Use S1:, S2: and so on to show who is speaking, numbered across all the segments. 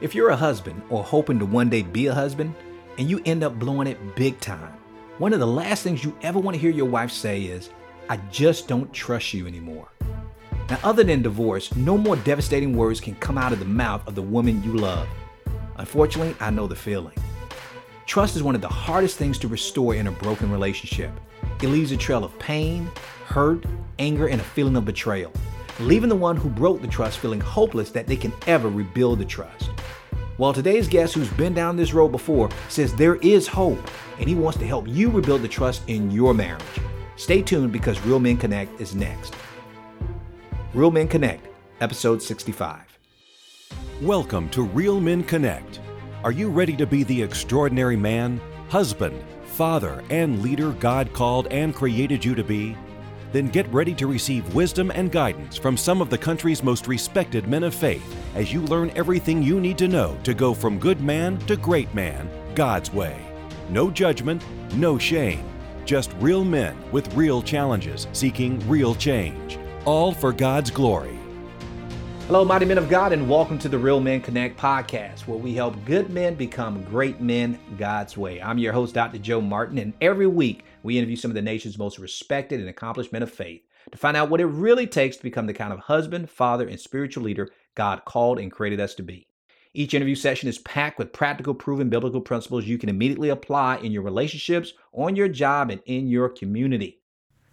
S1: If you're a husband or hoping to one day be a husband and you end up blowing it big time, one of the last things you ever want to hear your wife say is, I just don't trust you anymore. Now, other than divorce, no more devastating words can come out of the mouth of the woman you love. Unfortunately, I know the feeling. Trust is one of the hardest things to restore in a broken relationship. It leaves a trail of pain, hurt, anger, and a feeling of betrayal, leaving the one who broke the trust feeling hopeless that they can ever rebuild the trust. Well, today's guest, who's been down this road before, says there is hope, and he wants to help you rebuild the trust in your marriage. Stay tuned because Real Men Connect is next. Real Men Connect, episode 65.
S2: Welcome to Real Men Connect. Are you ready to be the extraordinary man, husband, father, and leader God called and created you to be? Then get ready to receive wisdom and guidance from some of the country's most respected men of faith as you learn everything you need to know to go from good man to great man God's way. No judgment, no shame. Just real men with real challenges seeking real change. All for God's glory.
S1: Hello, mighty men of God, and welcome to the Real Men Connect podcast, where we help good men become great men God's way. I'm your host, Dr. Joe Martin, and every week we interview some of the nation's most respected and accomplished men of faith to find out what it really takes to become the kind of husband, father, and spiritual leader God called and created us to be. Each interview session is packed with practical, proven biblical principles you can immediately apply in your relationships, on your job, and in your community.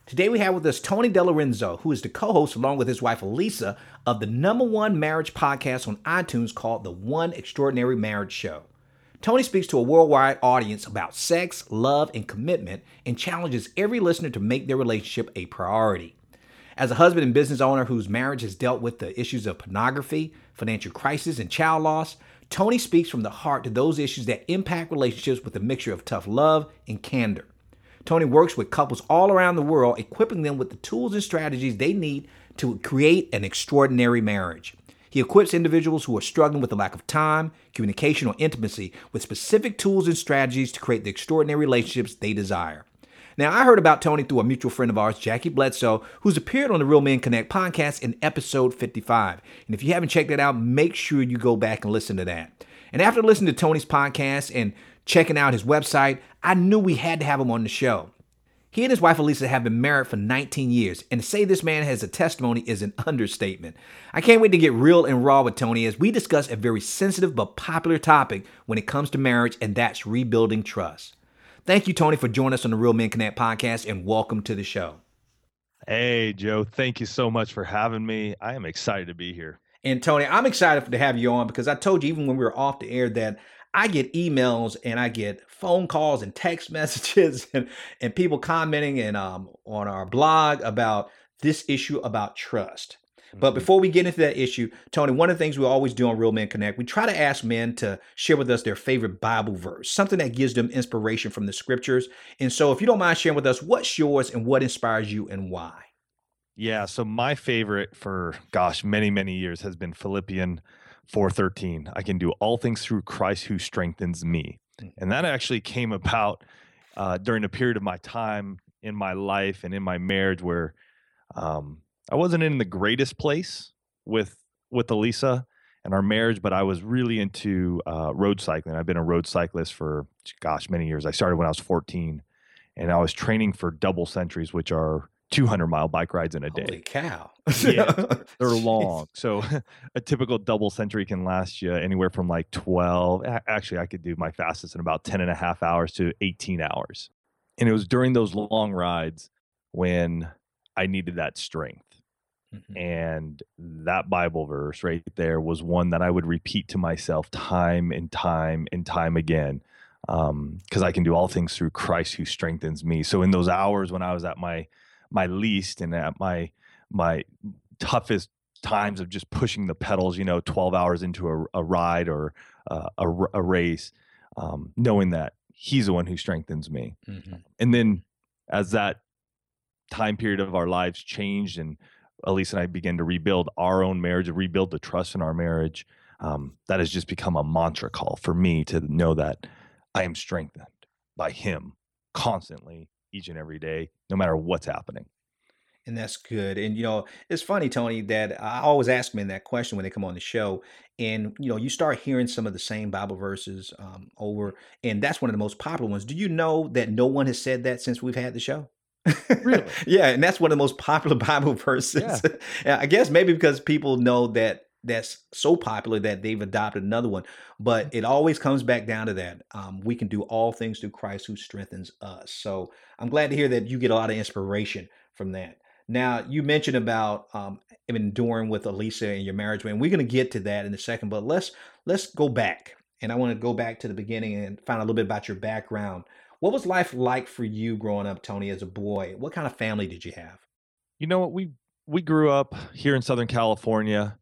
S1: Today we have with us Tony DiLorenzo, who is the co-host along with his wife Alisa of the number one marriage podcast on iTunes called The One Extraordinary Marriage Show. Tony speaks to a worldwide audience about sex, love, and commitment and challenges every listener to make their relationship a priority. As a husband and business owner whose marriage has dealt with the issues of pornography, financial crisis, and child loss, Tony speaks from the heart to those issues that impact relationships with a mixture of tough love and candor. Tony works with couples all around the world, equipping them with the tools and strategies they need to create an extraordinary marriage. He equips individuals who are struggling with a lack of time, communication, or intimacy with specific tools and strategies to create the extraordinary relationships they desire. Now, I heard about Tony through a mutual friend of ours, Jackie Bledsoe, who's appeared on the Real Men Connect podcast in episode 55. And if you haven't checked that out, make sure you go back and listen to that. And after listening to Tony's podcast and checking out his website, I knew we had to have him on the show. He and his wife Alisa have been married for 19 years, and to say this man has a testimony is an understatement. I can't wait to get real and raw with Tony as we discuss a very sensitive but popular topic when it comes to marriage, and that's rebuilding trust. Thank you, Tony, for joining us on the Real Men Connect podcast, and welcome to the show.
S3: Hey, Joe. Thank you so much for having me. I am excited to be here.
S1: And Tony, I'm excited to have you on because I told you even when we were off the air that I get emails and I get phone calls and text messages and, and people commenting and um, on our blog about this issue about trust. But mm-hmm. before we get into that issue, Tony, one of the things we always do on Real Men Connect, we try to ask men to share with us their favorite Bible verse, something that gives them inspiration from the scriptures. And so, if you don't mind sharing with us, what's yours and what inspires you and why?
S3: Yeah, so my favorite for gosh, many many years has been Philippians 4:13. I can do all things through Christ who strengthens me. Mm. And that actually came about uh, during a period of my time in my life and in my marriage where um, I wasn't in the greatest place with with Alisa and our marriage, but I was really into uh, road cycling. I've been a road cyclist for gosh many years. I started when I was 14, and I was training for double centuries, which are 200 mile bike rides in a day.
S1: Holy cow.
S3: yeah, they're long. So a typical double century can last you anywhere from like 12. Actually, I could do my fastest in about 10 and a half hours to 18 hours. And it was during those long rides when I needed that strength. Mm-hmm. And that Bible verse right there was one that I would repeat to myself time and time and time again because um, I can do all things through Christ who strengthens me. So in those hours when I was at my my least and at my my toughest times of just pushing the pedals, you know, 12 hours into a, a ride or uh, a, a, race, um, knowing that he's the one who strengthens me. Mm-hmm. And then as that time period of our lives changed and Elise and I began to rebuild our own marriage, rebuild the trust in our marriage, um, that has just become a mantra call for me to know that I am strengthened by him constantly each and every day, no matter what's happening.
S1: And that's good. And you know, it's funny, Tony, that I always ask men that question when they come on the show. And you know, you start hearing some of the same Bible verses um, over, and that's one of the most popular ones. Do you know that no one has said that since we've had the show?
S3: Really?
S1: yeah, and that's one of the most popular Bible verses. Yeah. I guess maybe because people know that that's so popular that they've adopted another one. But it always comes back down to that. Um, we can do all things through Christ who strengthens us. So I'm glad to hear that you get a lot of inspiration from that. Now, you mentioned about um, enduring with Alisa and your marriage, and we're going to get to that in a second. But let's let's go back, and I want to go back to the beginning and find a little bit about your background. What was life like for you growing up, Tony, as a boy? What kind of family did you have?
S3: You know what? We we grew up here in Southern California.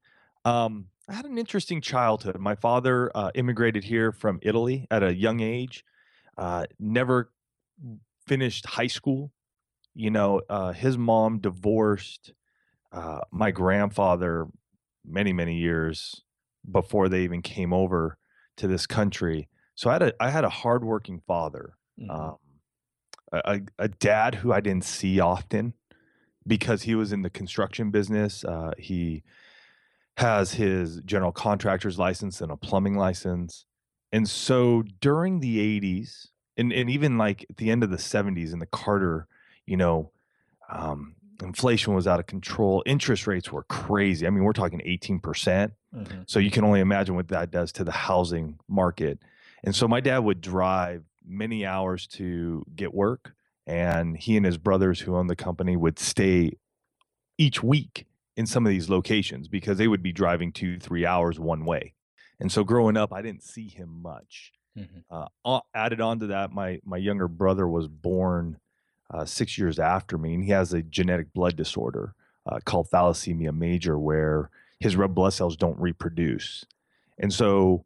S3: Um, I had an interesting childhood. My father uh, immigrated here from Italy at a young age. Uh, never finished high school. You know, uh, his mom divorced uh, my grandfather many many years before they even came over to this country. So I had a I had a hardworking father
S1: Mhm.
S3: um, a, a dad who I didn't see often because he was in the construction business. Uh, he has his general contractor's license and a plumbing license. And so during the 80s, and, and even like at the end of the 70s in the Carter, you know, um, inflation was out of control. Interest rates were crazy. I mean, we're talking 18%.
S1: Mhm.
S3: So you can only imagine what that does to the housing market. And so my dad would drive many hours to get work, and he and his brothers who owned the company would stay each week in some of these locations because they would be driving two, three hours one way. And so growing up, I didn't see him much.
S1: Mhm.
S3: Uh, added on to that, my my younger brother was born uh, six years after me, and he has a genetic blood disorder uh, called thalassemia major, where his red blood cells don't reproduce. And so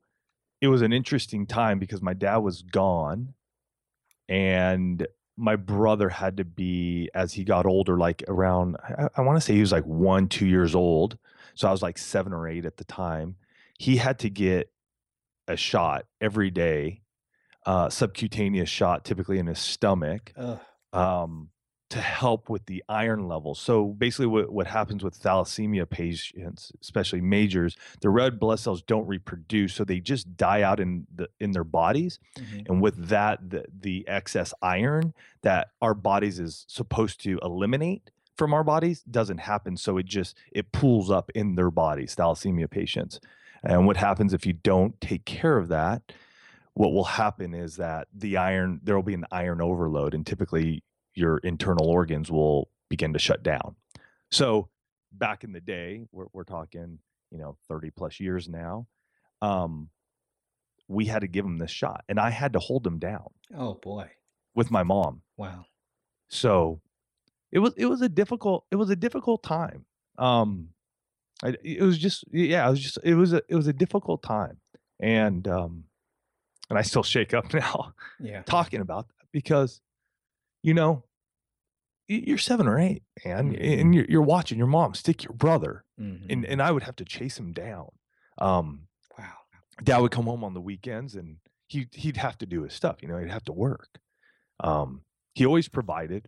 S3: it was an interesting time because my dad was gone, and my brother had to be as he got older, like around I, I want to say he was like one, two years old. So I was like seven or eight at the time. He had to get a shot every day, uh, subcutaneous shot, typically in his stomach, um, to help with the iron levels. So basically, what, what happens with thalassemia patients, especially majors, the red blood cells don't reproduce, so they just die out in the in their bodies.
S1: Mhm.
S3: And with that, the, the excess iron that our bodies is supposed to eliminate from our bodies doesn't happen. So it just it pools up in their bodies, thalassemia patients. And what happens if you don't take care of that? What will happen is that the iron there will be an iron overload, and typically your internal organs will begin to shut down. So back in the day, we're, we're talking, you know, 30 plus years now. Um, we had to give him this shot, and I had to hold him down
S1: Oh boy.
S3: with my mom.
S1: Wow.
S3: So it was it was a difficult it was a difficult time. Um, I, it was just yeah, it was just it was a it was a difficult time, and um, and I still shake up now
S1: Yeah.
S3: talking about that because, you know, you're seven or eight, man,
S1: Mhm.
S3: and you're, you're watching your mom stick your brother,
S1: Mhm.
S3: and and I would have to chase him down. Um,
S1: wow.
S3: dad would come home on the weekends and he he'd have to do his stuff you know he'd have to work um he always provided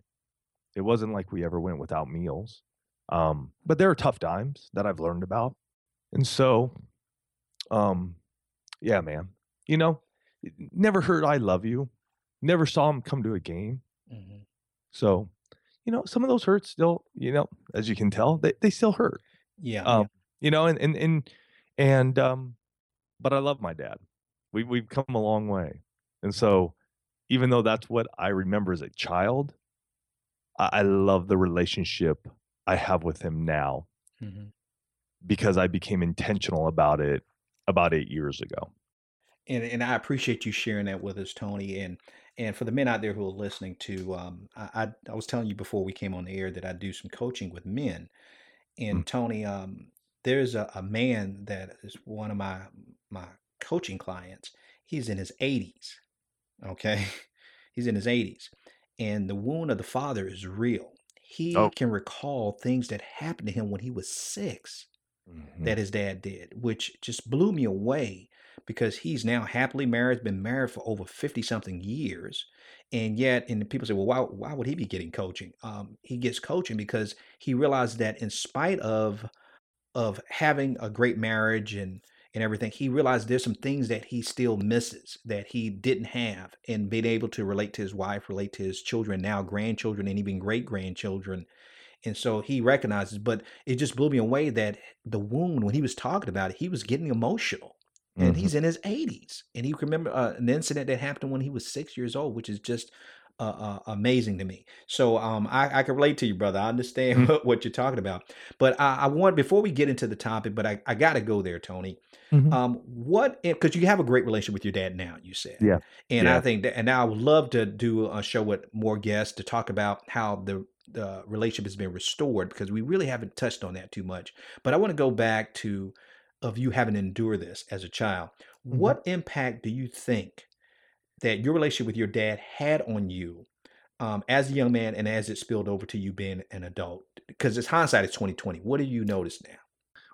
S3: it wasn't like we ever went without meals um but there are tough times that i've learned about and so um yeah man you know never heard i love you never saw him come to a game
S1: Mhm.
S3: so you know some of those hurts still you know as you can tell they, they still hurt
S1: Yeah.
S3: um, you know, and and and and um, but I love my dad. We we've come a long way, and so even though that's what I remember as a child, I, I love the relationship I have with him now.
S1: Mhm.
S3: because I became intentional about it about eight years ago.
S1: and and I appreciate you sharing that with us, Tony. And and for the men out there who are listening to, um, I, I I was telling you before we came on the air that I do some coaching with men. And
S3: Mm.
S1: Tony, um, there's a, a man that is one of my my coaching clients. He's in his 80s. Okay, he's in his 80s, and the wound of the father is real. He
S3: Oh.
S1: can recall things that happened to him when he was six
S3: Mhm.
S1: that his dad did, which just blew me away because he's now happily married, been married for over 50 something years. And yet, and people say, well, why, why would he be getting coaching? Um, he gets coaching because he realized that in spite of of having a great marriage and and everything, he realized there's some things that he still misses that he didn't have, and being able to relate to his wife, relate to his children, now grandchildren, and even great grandchildren. And so he recognizes, but it just blew me away that the wound, when he was talking about it, he was getting emotional. And
S3: Mhm.
S1: he's in his 80s. And he can remember uh, an incident that happened when he was six years old, which is just uh, uh, amazing to me. So um, I, I can relate to you, brother. I understand
S3: Mhm.
S1: what, what you're talking about. But I, I want, before we get into the topic, but I, I got to go there, Tony.
S3: Mhm.
S1: Um, what because you have a great relationship with your dad now, you said.
S3: Yeah.
S1: And I think that and I would love to do a show with more guests to talk about how the the relationship has been restored because we really haven't touched on that too much. But I want to go back to of you having to endure this as a child.
S3: Mhm.
S1: What impact do you think that your relationship with your dad had on you um, as a young man and as it spilled over to you being an adult? Because it's hindsight is twenty twenty. What do you notice now?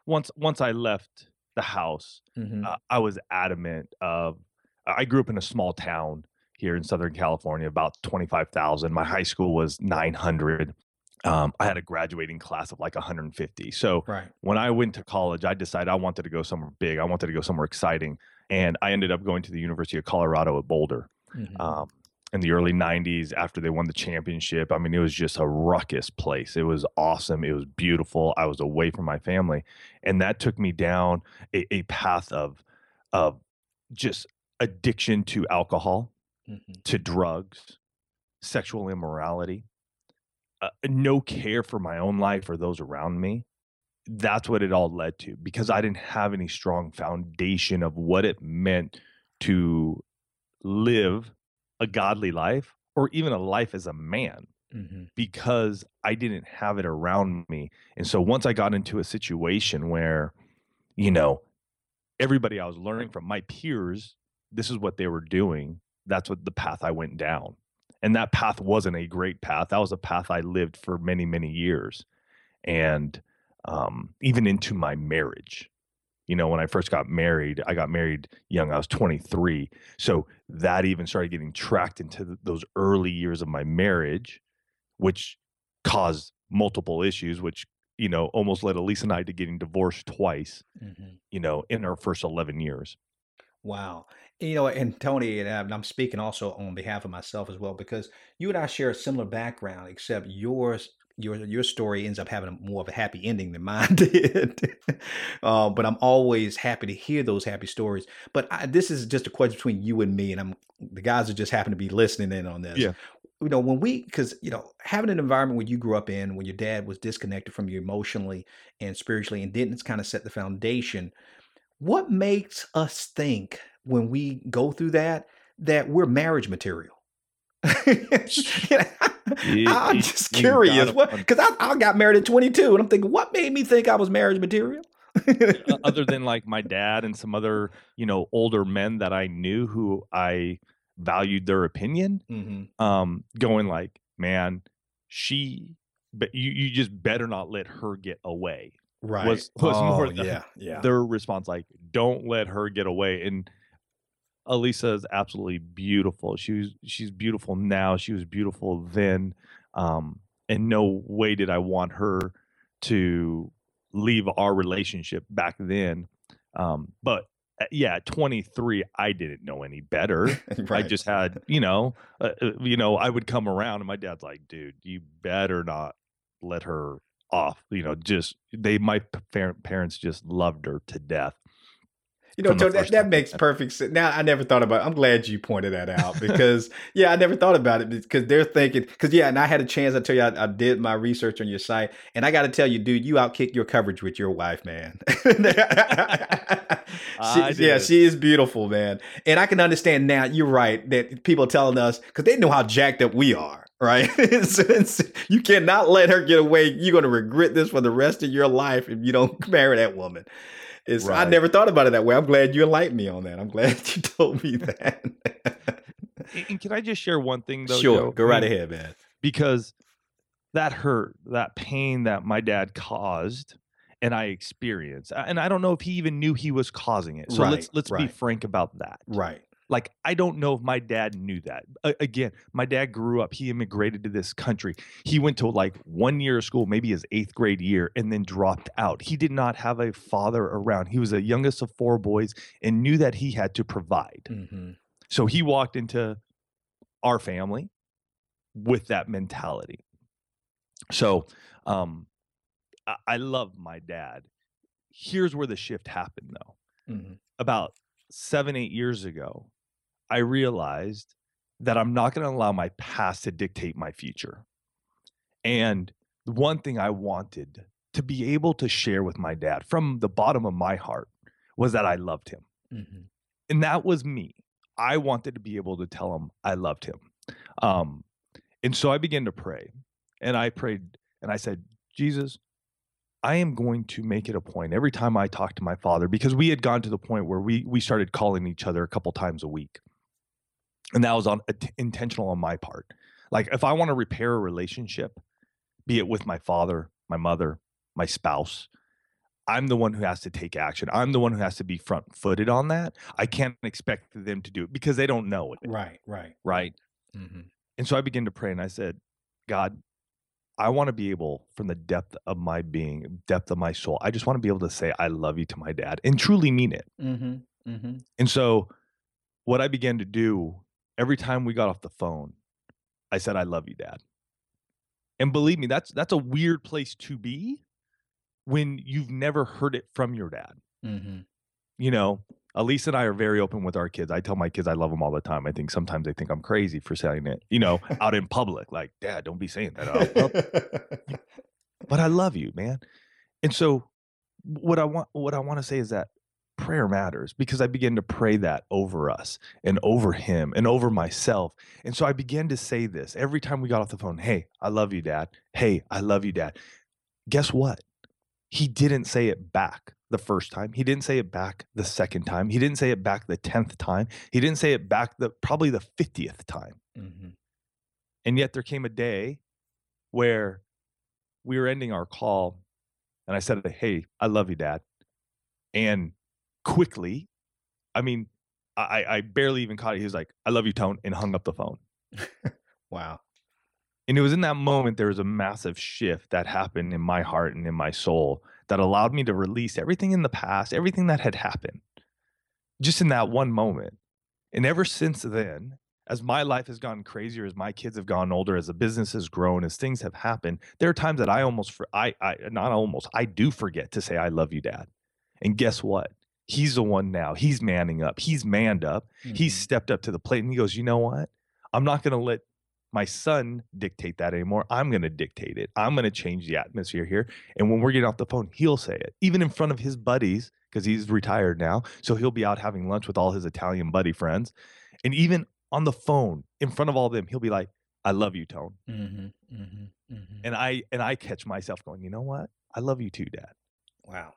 S3: once once I left the house,
S1: Mhm.
S3: uh, I was adamant of. I grew up in a small town here in Southern California, about twenty five thousand. My high school was nine hundred. Um, I had a graduating class of like 150. So
S1: Right.
S3: when I went to college, I decided I wanted to go somewhere big. I wanted to go somewhere exciting, and I ended up going to the University of Colorado at Boulder.
S1: Mhm.
S3: um, in the early 90s after they won the championship. I mean, it was just a ruckus place. It was awesome. It was beautiful. I was away from my family. And that took me down a, a path of, of just addiction to alcohol,
S1: Mhm.
S3: to drugs, sexual immorality, uh, no care for my own life or those around me. That's what it all led to because I didn't have any strong foundation of what it meant to live a godly life or even a life as a man
S1: Mhm.
S3: because I didn't have it around me. And so once I got into a situation where, you know, everybody I was learning from, my peers, this is what they were doing, that's what the path I went down. And that path wasn't a great path. That was a path I lived for many, many years. And um, even into my marriage. You know, when I first got married, I got married young. I was 23. So that even started getting tracked into th- those early years of my marriage, which caused multiple issues, which, you know, almost led Elise and I to getting divorced twice,
S1: Mhm.
S3: you know, in our first 11 years.
S1: Wow. You know, and Tony, and I'm I'm speaking also on behalf of myself as well, because you and I share a similar background, except yours, your your story ends up having a, more of a happy ending than mine did. uh, but I'm always happy to hear those happy stories. But I, this is just a question between you and me, and I'm the guys that just happen to be listening in on this.
S3: Yeah.
S1: You know, when we, because you know, having an environment where you grew up in, when your dad was disconnected from you emotionally and spiritually, and didn't kind of set the foundation what makes us think when we go through that that we're marriage material? I'm just curious. What? Because I, I got married at 22, and I'm thinking, what made me think I was marriage material?
S3: other than like my dad and some other, you know, older men that I knew who I valued their opinion,
S1: hmm
S3: um, going like, man, she, but you, you just better not let her get away.
S1: Right.
S3: Was- was more
S1: Oh,
S3: the-
S1: yeah, yeah.
S3: Their response, like, don't let her get away. And Alisa is absolutely beautiful. She was, she's beautiful now. She was beautiful then. Um, and no way did I want her to leave our relationship back then. Um, but uh, yeah, 23, I didn't know any better. I just had, you know, uh, uh, you know, I would come around and my dad's like, dude, you better not let her off. You know, just they, my parents just loved her to death.
S1: You know, Tony, that, that makes perfect sense. Now, I never thought about it. I'm glad you pointed that out because, yeah, I never thought about it because they're thinking, because, yeah, and I had a chance. I tell you, I, I did my research on your site, and I got to tell you, dude, you outkick your coverage with your wife, man. She- yeah, she is beautiful, man. And I can understand now, you're right, that people are telling us because they know how jacked up we are. Right, it's- you cannot let her get away. You're going to regret this for the rest of your life if you don't marry that woman. It's, I never thought about it that way. I'm glad you enlightened me on that. I'm glad you told me that.
S3: And- And can I just share one thing though?
S1: sure,
S3: Joe?
S1: go
S3: I
S1: right
S3: mean,
S1: ahead, man.
S3: Because that hurt, that pain that my dad caused, and I experienced. And I don't know if he even knew he was causing it. So let's let's be frank about that.
S1: Right.
S3: Like I don't know if my dad knew that. A- again, my dad grew up, he immigrated to this country. He went to like one year of school, maybe his 8th grade year and then dropped out. He did not have a father around. He was the youngest of four boys and knew that he had to provide.
S1: Mm-hmm.
S3: So he walked into our family with that mentality. So um, I, I love my dad. Here's where the shift happened, though.
S1: Mm-hmm.
S3: About seven, eight years ago, I realized that I'm not going to allow my past to dictate my future. And the one thing I wanted to be able to share with my dad from the bottom of my heart was that I loved him.
S1: Mm-hmm.
S3: And that was me. I wanted to be able to tell him I loved him. Um, and so I began to pray. And I prayed and I said, Jesus, I am going to make it a point every time I talk to my father, because we had gone to the point where we we started calling each other a couple times a week. And that was on int- intentional on my part. Like if I want to repair a relationship, be it with my father, my mother, my spouse, I'm the one who has to take action. I'm the one who has to be front footed on that. I can't expect them to do it because they don't know it.
S1: Right. Right.
S3: Right.
S1: Mm-hmm.
S3: And so I began to pray and I said, God, I want to be able, from the depth of my being, depth of my soul, I just want to be able to say, I love you to my dad and truly mean it.
S1: Mm-hmm. Mm-hmm.
S3: And so what I began to do every time we got off the phone, I said, I love you, dad. And believe me, that's that's a weird place to be when you've never heard it from your dad.
S1: Mm-hmm.
S3: You know, Elise and I are very open with our kids. I tell my kids I love them all the time. I think sometimes they think I'm crazy for saying it, you know, out in public. Like, dad, don't be saying that. out." but I love you, man. And so what I want what I want to say is that prayer matters because I began to pray that over us and over him and over myself. And so I began to say this every time we got off the phone, "Hey, I love you, dad. Hey, I love you, dad." Guess what? He didn't say it back the first time. He didn't say it back the second time. He didn't say it back the 10th time. He didn't say it back the probably the 50th time.
S1: mm-hmm.
S3: And yet there came a day where we were ending our call and I said, Hey, I love you, Dad. And quickly, I mean, I, I barely even caught it. He was like, I love you, Tone, and hung up the phone.
S1: Wow.
S3: And it was in that moment there was a massive shift that happened in my heart and in my soul that allowed me to release everything in the past, everything that had happened, just in that one moment. And ever since then, as my life has gotten crazier, as my kids have gotten older, as the business has grown, as things have happened, there are times that I almost, for, I, I, not almost, I do forget to say I love you, Dad. And guess what? He's the one now. He's manning up. He's manned up. He's
S1: Mhm.
S3: stepped up to the plate, and he goes, you know what? I'm not going to let my son dictate that anymore. I'm going to dictate it. I'm going to change the atmosphere here. And when we're getting off the phone, he'll say it, even in front of his buddies, because he's retired now. So he'll be out having lunch with all his Italian buddy friends. And even on the phone, in front of all of them, he'll be like, I love you, Tone.
S1: Mm-hmm. Mm-hmm. Mm-hmm.
S3: And I and I catch myself going, you know what? I love you too, Dad.
S1: Wow.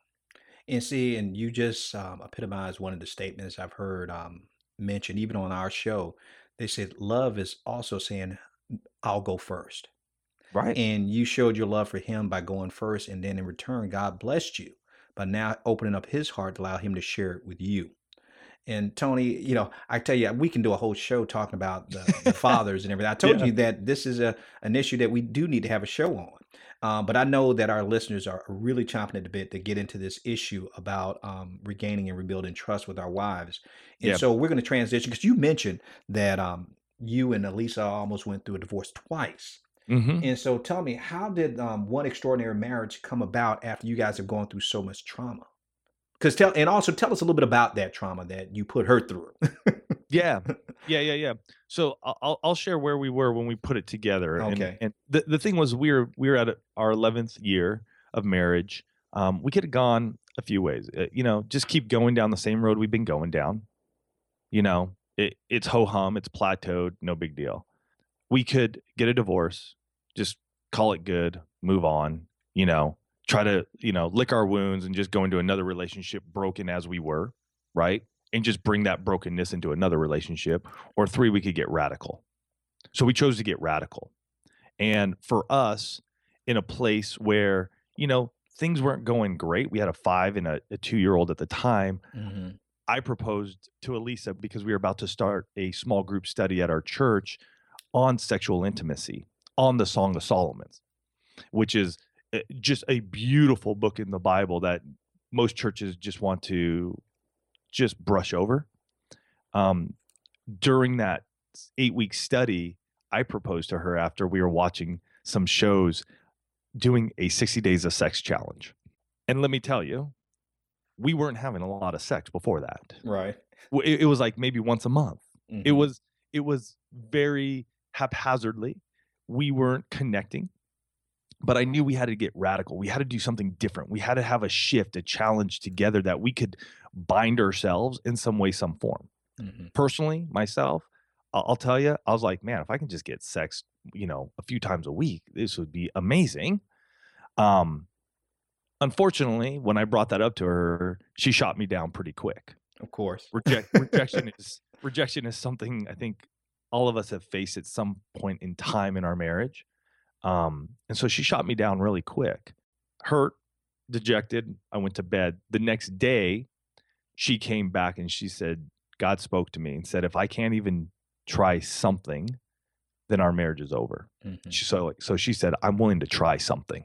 S1: And see, and you just um, epitomized one of the statements I've heard um, mentioned even on our show. They said love is also saying, I'll go first.
S3: Right.
S1: And you showed your love for him by going first. And then in return, God blessed you by now opening up his heart to allow him to share it with you. And Tony, you know, I tell you, we can do a whole show talking about the, the fathers and everything. I told
S3: Yeah.
S1: you that this is a an issue that we do need to have a show on. Um, but I know that our listeners are really chomping at the bit to get into this issue about um, regaining and rebuilding trust with our wives. And
S3: Yeah.
S1: so we're going to transition because you mentioned that um, you and Alisa almost went through a divorce twice.
S3: hmm
S1: And so tell me, how did um, one extraordinary marriage come about after you guys have gone through so much trauma? Because tell and also tell us a little bit about that trauma that you put her through.
S3: Yeah, yeah, yeah, yeah. So I'll- I'll share where we were when we put it together. And,
S1: Okay.
S3: And the the thing was, we were we were at our eleventh year of marriage. Um, we could have gone a few ways. Uh, you know, just keep going down the same road we've been going down. You know, it, it's ho hum, it's plateaued, no big deal. We could get a divorce, just call it good, move on. You know, try to you know lick our wounds and just go into another relationship broken as we were, right? And just bring that brokenness into another relationship. Or three, we could get radical. So we chose to get radical. And for us, in a place where, you know, things weren't going great. We had a five and a, a two year old at the time.
S1: Mm-hmm.
S3: I proposed to Alisa because we were about to start a small group study at our church on sexual intimacy, on the Song of Solomon's, which is uh, just a beautiful book in the Bible that most churches just want to just brush over. Um, during that eight week study, I proposed to her after we were watching some shows doing a 60 days of sex challenge. And let me tell you, we weren't having a lot of sex before that.
S1: Right.
S3: It, it was like maybe once a month. It
S1: Mhm.
S3: was it was very haphazardly. We weren't connecting. But I knew we had to get radical. We had to do something different. We had to have a shift, a challenge together that we could bind ourselves in some way, some form.
S1: Mhm.
S3: Personally, myself, I'll, I'll tell you, I was like, man, if I can just get sex, you know, a few times a week, this would be amazing. Um, unfortunately, when I brought that up to her, she shot me down pretty quick
S1: Of course.
S3: reject rejection is rejection is something I think all of us have faced at some point in time in our marriage. Um, and so she shot me down really quick, hurt, dejected. I went to bed. The next day, she came back and she said, God spoke to me and said, if I can't even try something, then our marriage is over.
S1: Mhm.
S3: She so like so she said, I'm willing to try something.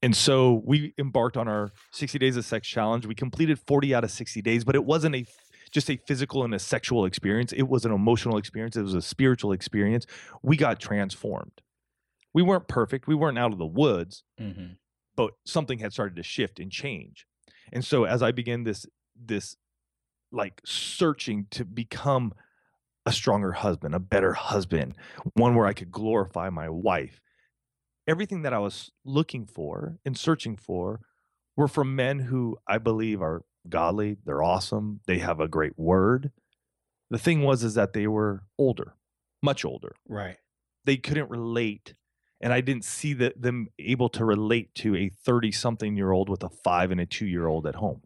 S3: And so we embarked on our 60 days of sex challenge. We completed 40 out of 60 days, but it wasn't a just a physical and a sexual experience. It was an emotional experience. It was a spiritual experience. We got transformed. We weren't perfect. We weren't out of the woods,
S1: Mhm.
S3: but something had started to shift and change. And so as I began this this like searching to become a stronger husband, a better husband, one where I could glorify my wife. Everything that I was looking for and searching for were from men who I believe are godly, they're awesome, they have a great word. The thing was is that they were older, much older.
S1: Right.
S3: They couldn't relate and I didn't see that them able to relate to a 30 something year old with a 5 and a 2 year old at home.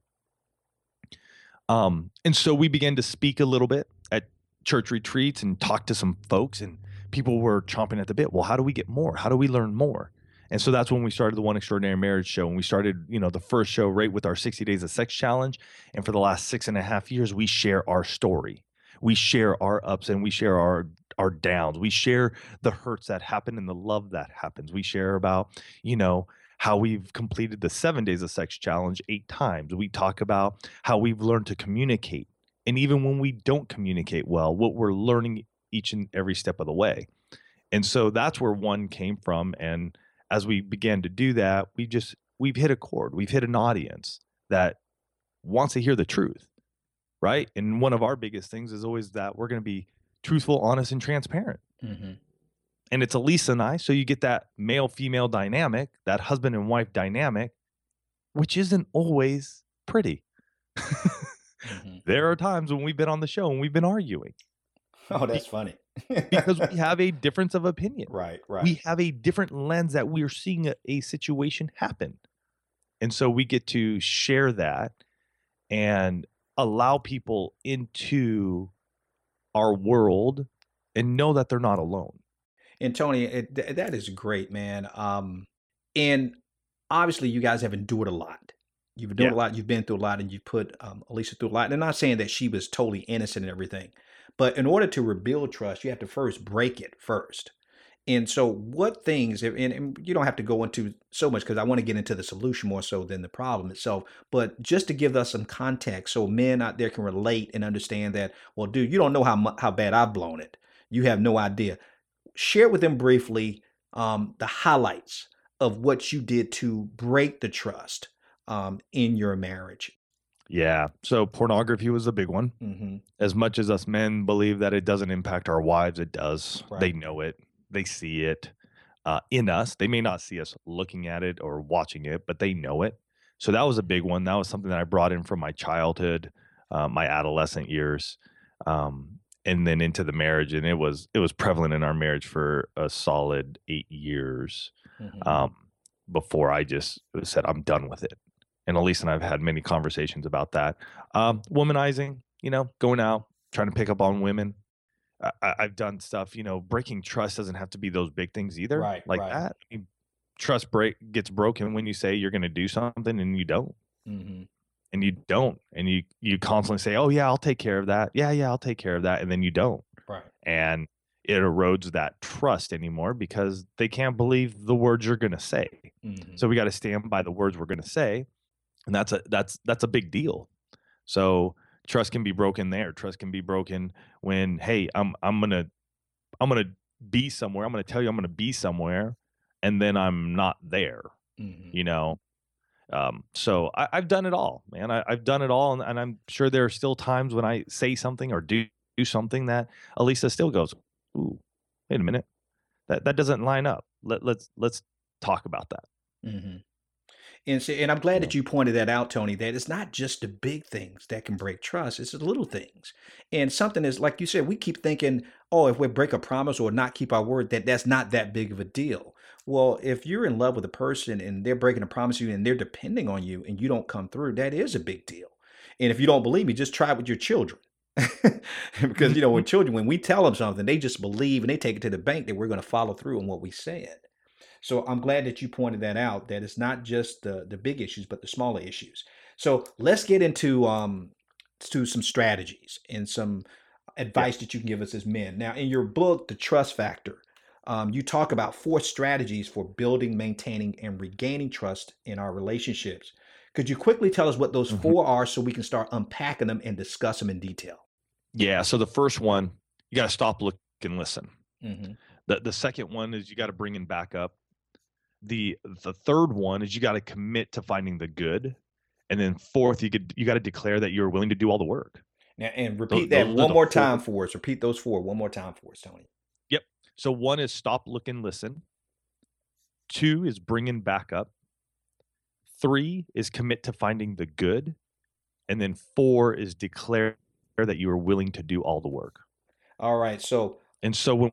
S3: Um, and so we began to speak a little bit at church retreats and talk to some folks, and people were chomping at the bit. Well, how do we get more? How do we learn more? And so that's when we started the One Extraordinary Marriage show. And we started, you know, the first show right with our 60 Days of Sex Challenge. And for the last six and a half years, we share our story. We share our ups and we share our our downs. We share the hurts that happen and the love that happens. We share about, you know, how we've completed the seven days of sex challenge eight times. We talk about how we've learned to communicate. And even when we don't communicate well, what we're learning each and every step of the way. And so that's where one came from. And as we began to do that, we just, we've hit a chord, we've hit an audience that wants to hear the truth. Right. And one of our biggest things is always that we're going to be truthful, honest, and transparent
S1: Mhm.
S3: and it's Alisa and I. So you get that male female dynamic, that husband and wife dynamic, which isn't always pretty.
S1: Mhm.
S3: there are times when we've been on the show and we've been arguing
S1: Oh, that's funny.
S3: because we have a difference of opinion.
S1: right. Right.
S3: We have a different lens that we are seeing a, a situation happen. And so we get to share that and allow people into our world and know that they're not alone.
S1: And Tony, it, th- that is great, man. Um, and obviously, you guys have endured a lot. You've endured
S3: Yeah.
S1: a lot. You've been through a lot, and you put um, Alicia through a lot. And I'm not saying that she was totally innocent and everything, but in order to rebuild trust, you have to first break it first. And so, what things? And, and you don't have to go into so much because I want to get into the solution more so than the problem itself. But just to give us some context, so men out there can relate and understand that. Well, dude, you don't know how how bad I've blown it. You have no idea share with them briefly um, the highlights of what you did to break the trust um, in your marriage.
S3: Yeah. So pornography was a big one.
S1: hmm
S3: As much as us men believe that it doesn't impact our wives, it does. They know it. They see it uh, in us. They may not see us looking at it or watching it, but they know it. So that was a big one. That was something that I brought in from my childhood, uh, my adolescent years, um, and then into the marriage. And it was it was prevalent in our marriage for a solid eight years
S1: hmm
S3: um, before I just said I'm done with it. And Elise and I've had many conversations about that. Um, womanizing, you know, going out trying to pick up on women. I, I- I've done stuff, you know, breaking trust doesn't have to be those big things either,
S1: Right,
S3: like
S1: right.
S3: that. I mean, trust break gets broken when you say you're going to do something and you don't.
S1: Mm-hmm.
S3: And you don't, and you you constantly say, "Oh yeah, I'll take care of that. Yeah, yeah, I'll take care of that," and then you don't.
S1: Right.
S3: And it erodes that trust anymore because they can't believe the words you're going to say.
S1: Mm-hmm.
S3: So we got to stand by the words we're going to say, and that's a that's that's a big deal. So trust can be broken there. Trust can be broken when, hey, I'm I'm gonna I'm gonna be somewhere. I'm gonna tell you I'm gonna be somewhere, and then I'm not there.
S1: Mm-hmm.
S3: You know. Um, so I, I've done it all, man. I, I've done it all, and, and I'm sure there are still times when I say something or do do something that Alisa still goes, "Ooh, wait a minute, that that doesn't line up. Let let's let's talk about that."
S1: Mm-hmm. And so, and I'm glad that you pointed that out, Tony. That it's not just the big things that can break trust; it's the little things. And something is like you said, we keep thinking, oh, if we break a promise or not keep our word, that that's not that big of a deal. Well, if you're in love with a person and they're breaking a promise to you and they're depending on you and you don't come through, that is a big deal. And if you don't believe me, just try it with your children. because you know, when children, when we tell them something, they just believe and they take it to the bank that we're going to follow through on what we said. So I'm glad that you pointed that out. That it's not just the the big issues, but the smaller issues. So let's get into um to some strategies and some advice that you can give us as men. Now, in your book, The Trust Factor, um, you talk about four strategies for building, maintaining, and regaining trust in our relationships. Could you quickly tell us what those
S3: Mhm.
S1: four are so we can start unpacking them and discuss them in detail?
S3: Yeah. So the first one, you got to stop, look, and listen.
S1: Mm-hmm.
S3: The the second one is you got to bring in backup. The the third one is you got to commit to finding the good, and then fourth, you could you got to declare that you're willing to do all the work.
S1: Now, and repeat
S3: those
S1: that
S3: are
S1: one more
S3: four.
S1: time for us. Repeat those four one more time for us, Tony. Yep.
S3: So one is stop, look, and listen. Two is bring in backup. Three is commit to finding the good, and then four is declare that you are willing to do all the work.
S1: All right. So
S3: And so when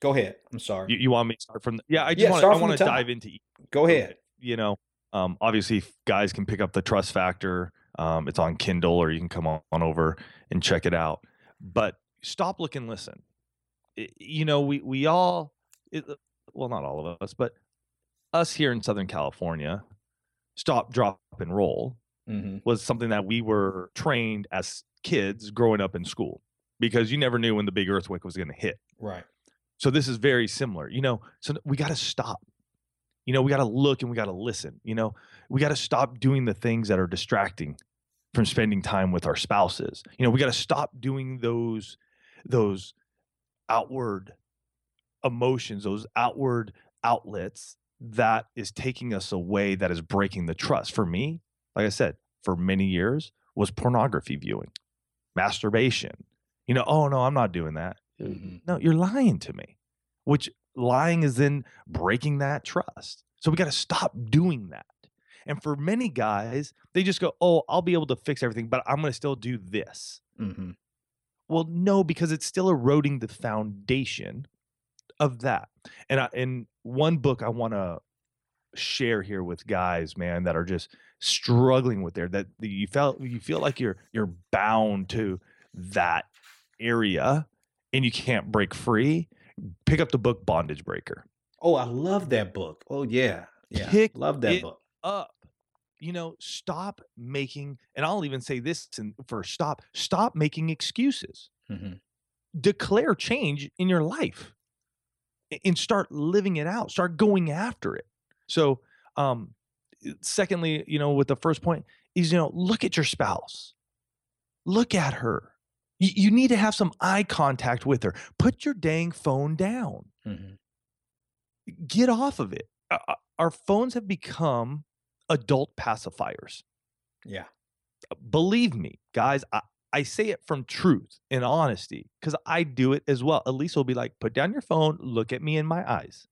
S1: go ahead. I'm sorry.
S3: you, you want me to start from the, yeah, I just
S1: Yeah,
S3: want I want to dive into
S1: Go ahead.
S3: you know um, obviously guys can pick up the trust factor um, it's on kindle or you can come on, on over and check it out but stop look and listen I- you know we we all it, well not all of us but us here in southern california stop drop and roll
S1: Mm-hmm.
S3: was something that we were trained as kids growing up in school because you never knew when the big earthquake was going to hit
S1: Right.
S3: So this is very similar, you know. So we got to stop. You know, we got to look and we got to listen. You know, we got to stop doing the things that are distracting from spending time with our spouses. You know, we got to stop doing those those outward emotions, those outward outlets that is taking us away that is breaking the trust. For me, like I said, for many years was pornography viewing, masturbation. You know, oh no, I'm not doing that.
S1: Mhm.
S3: No, you're lying to me, which lying is then breaking that trust. So we got to stop doing that. And for many guys, they just go, oh, I'll be able to fix everything, but I'm going to still do this.
S1: Mm-hmm.
S3: Well, no, because it's still eroding the foundation of that. And I, in one book, I want to share here with guys, man, that are just struggling with there that that you felt you feel like you're you're bound to that area and you can't break free. Pick up the book Bondage Breaker.
S1: Oh, I love that book. Oh yeah. Yeah.
S3: Pick
S1: love that book.
S3: Up. You know, stop making, and I'll even say this for stop, stop making excuses.
S1: Mm-hmm.
S3: declare change in your life and start living it out start going after it so um secondly you know with the first point is you know look at your spouse look at her you, you need to have some eye contact with her put your dang phone down
S1: Mm-hmm.
S3: get off of it Uh, uh, our phones have become adult pacifiers
S1: Yeah.
S3: believe me, guys, I, I say it from truth and honesty because I do it as well. Alisa will be like, put down your phone, look at me in my eyes.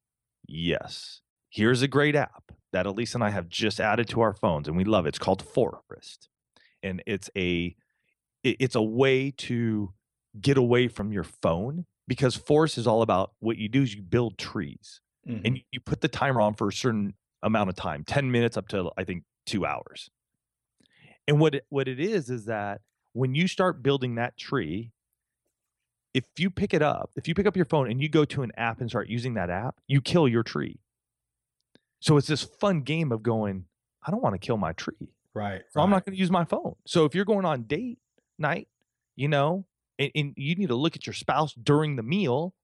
S3: Yes. Here's a great app that Alisa and I have just added to our phones and we love it. It's called Forest. And it's a it- it's a way to get away from your phone because Forest is all about what you do is you build trees
S1: Mhm.
S3: and you put the timer on for a certain amount of time 10 minutes up to i think two hours and what it, what it is is that when you start building that tree if you pick it up if you pick up your phone and you go to an app and start using that app you kill your tree So it's this fun game of going, I don't want to kill my tree.
S1: Right.
S3: So I'm not going to use my phone. So if you're going on date night, you know, and, and you need to look at your spouse during the meal,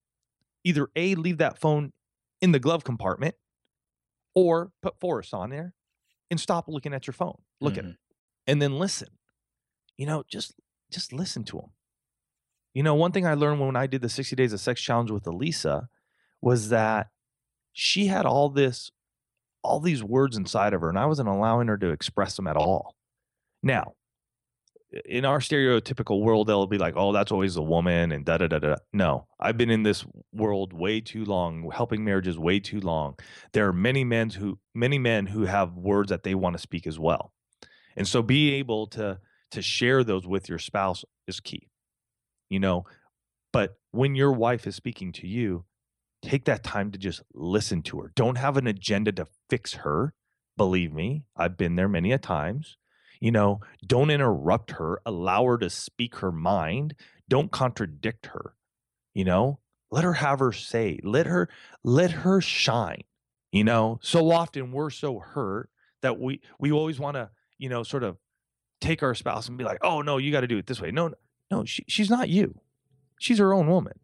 S3: either A, leave that phone in the glove compartment or put Forest on there and stop looking at your phone. Look at
S1: Mhm.
S3: it and then listen. You know, just just listen to them. You know, one thing I learned when I did the 60 days of sex challenge with Alisa was that she had all this all these words inside of her and I wasn't allowing her to express them at all. Now, in our stereotypical world, they'll be like, "Oh, that's always a woman," and da da da da. No, I've been in this world way too long, helping marriages way too long. There are many men who many men who have words that they want to speak as well, and so be able to to share those with your spouse is key. You know, but when your wife is speaking to you, take that time to just listen to her. Don't have an agenda to fix her. Believe me, I've been there many a times. You know, don't interrupt her, allow her to speak her mind, don't contradict her. You know, let her have her say, let her let her shine. You know, so often we're so hurt that we we always want to, you know, sort of take our spouse and be like, "Oh no, you got to do it this way." No, no, she, she's not you. She's her own woman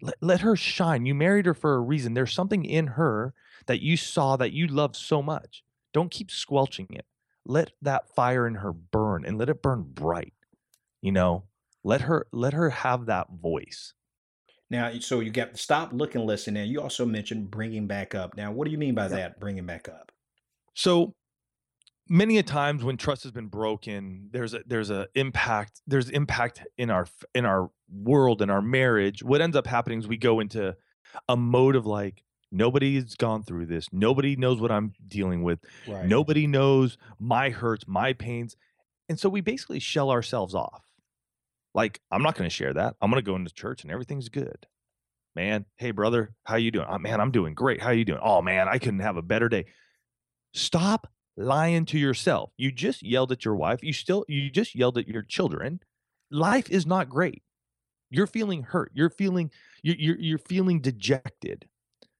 S3: let, let her shine. You married her for a reason. There's something in her that you saw that you love so much. Don't keep squelching it. Let that fire in her burn and let it burn bright. You know, let her let her have that voice.
S1: Now, so you got stop, look, and listen. Now, you also mentioned bringing back up. Now, what do you mean by
S3: Yeah.
S1: that? Bringing back up.
S3: So many a times when trust has been broken, there's a there's a impact. There's impact in our in our world in our marriage. What ends up happening is we go into a mode of like nobody's gone through this. Nobody knows what I'm dealing with.
S1: Right.
S3: Nobody knows my hurts, my pains. And so we basically shell ourselves off. Like, I'm not going to share that. I'm going to go into church and everything's good. Man, hey brother, how you doing? Oh, man, I'm doing great. How you doing? Oh man, I couldn't have a better day. Stop lying to yourself. You just yelled at your wife. You still you just yelled at your children. Life is not great. You're feeling hurt. You're feeling you're you're, you're feeling dejected.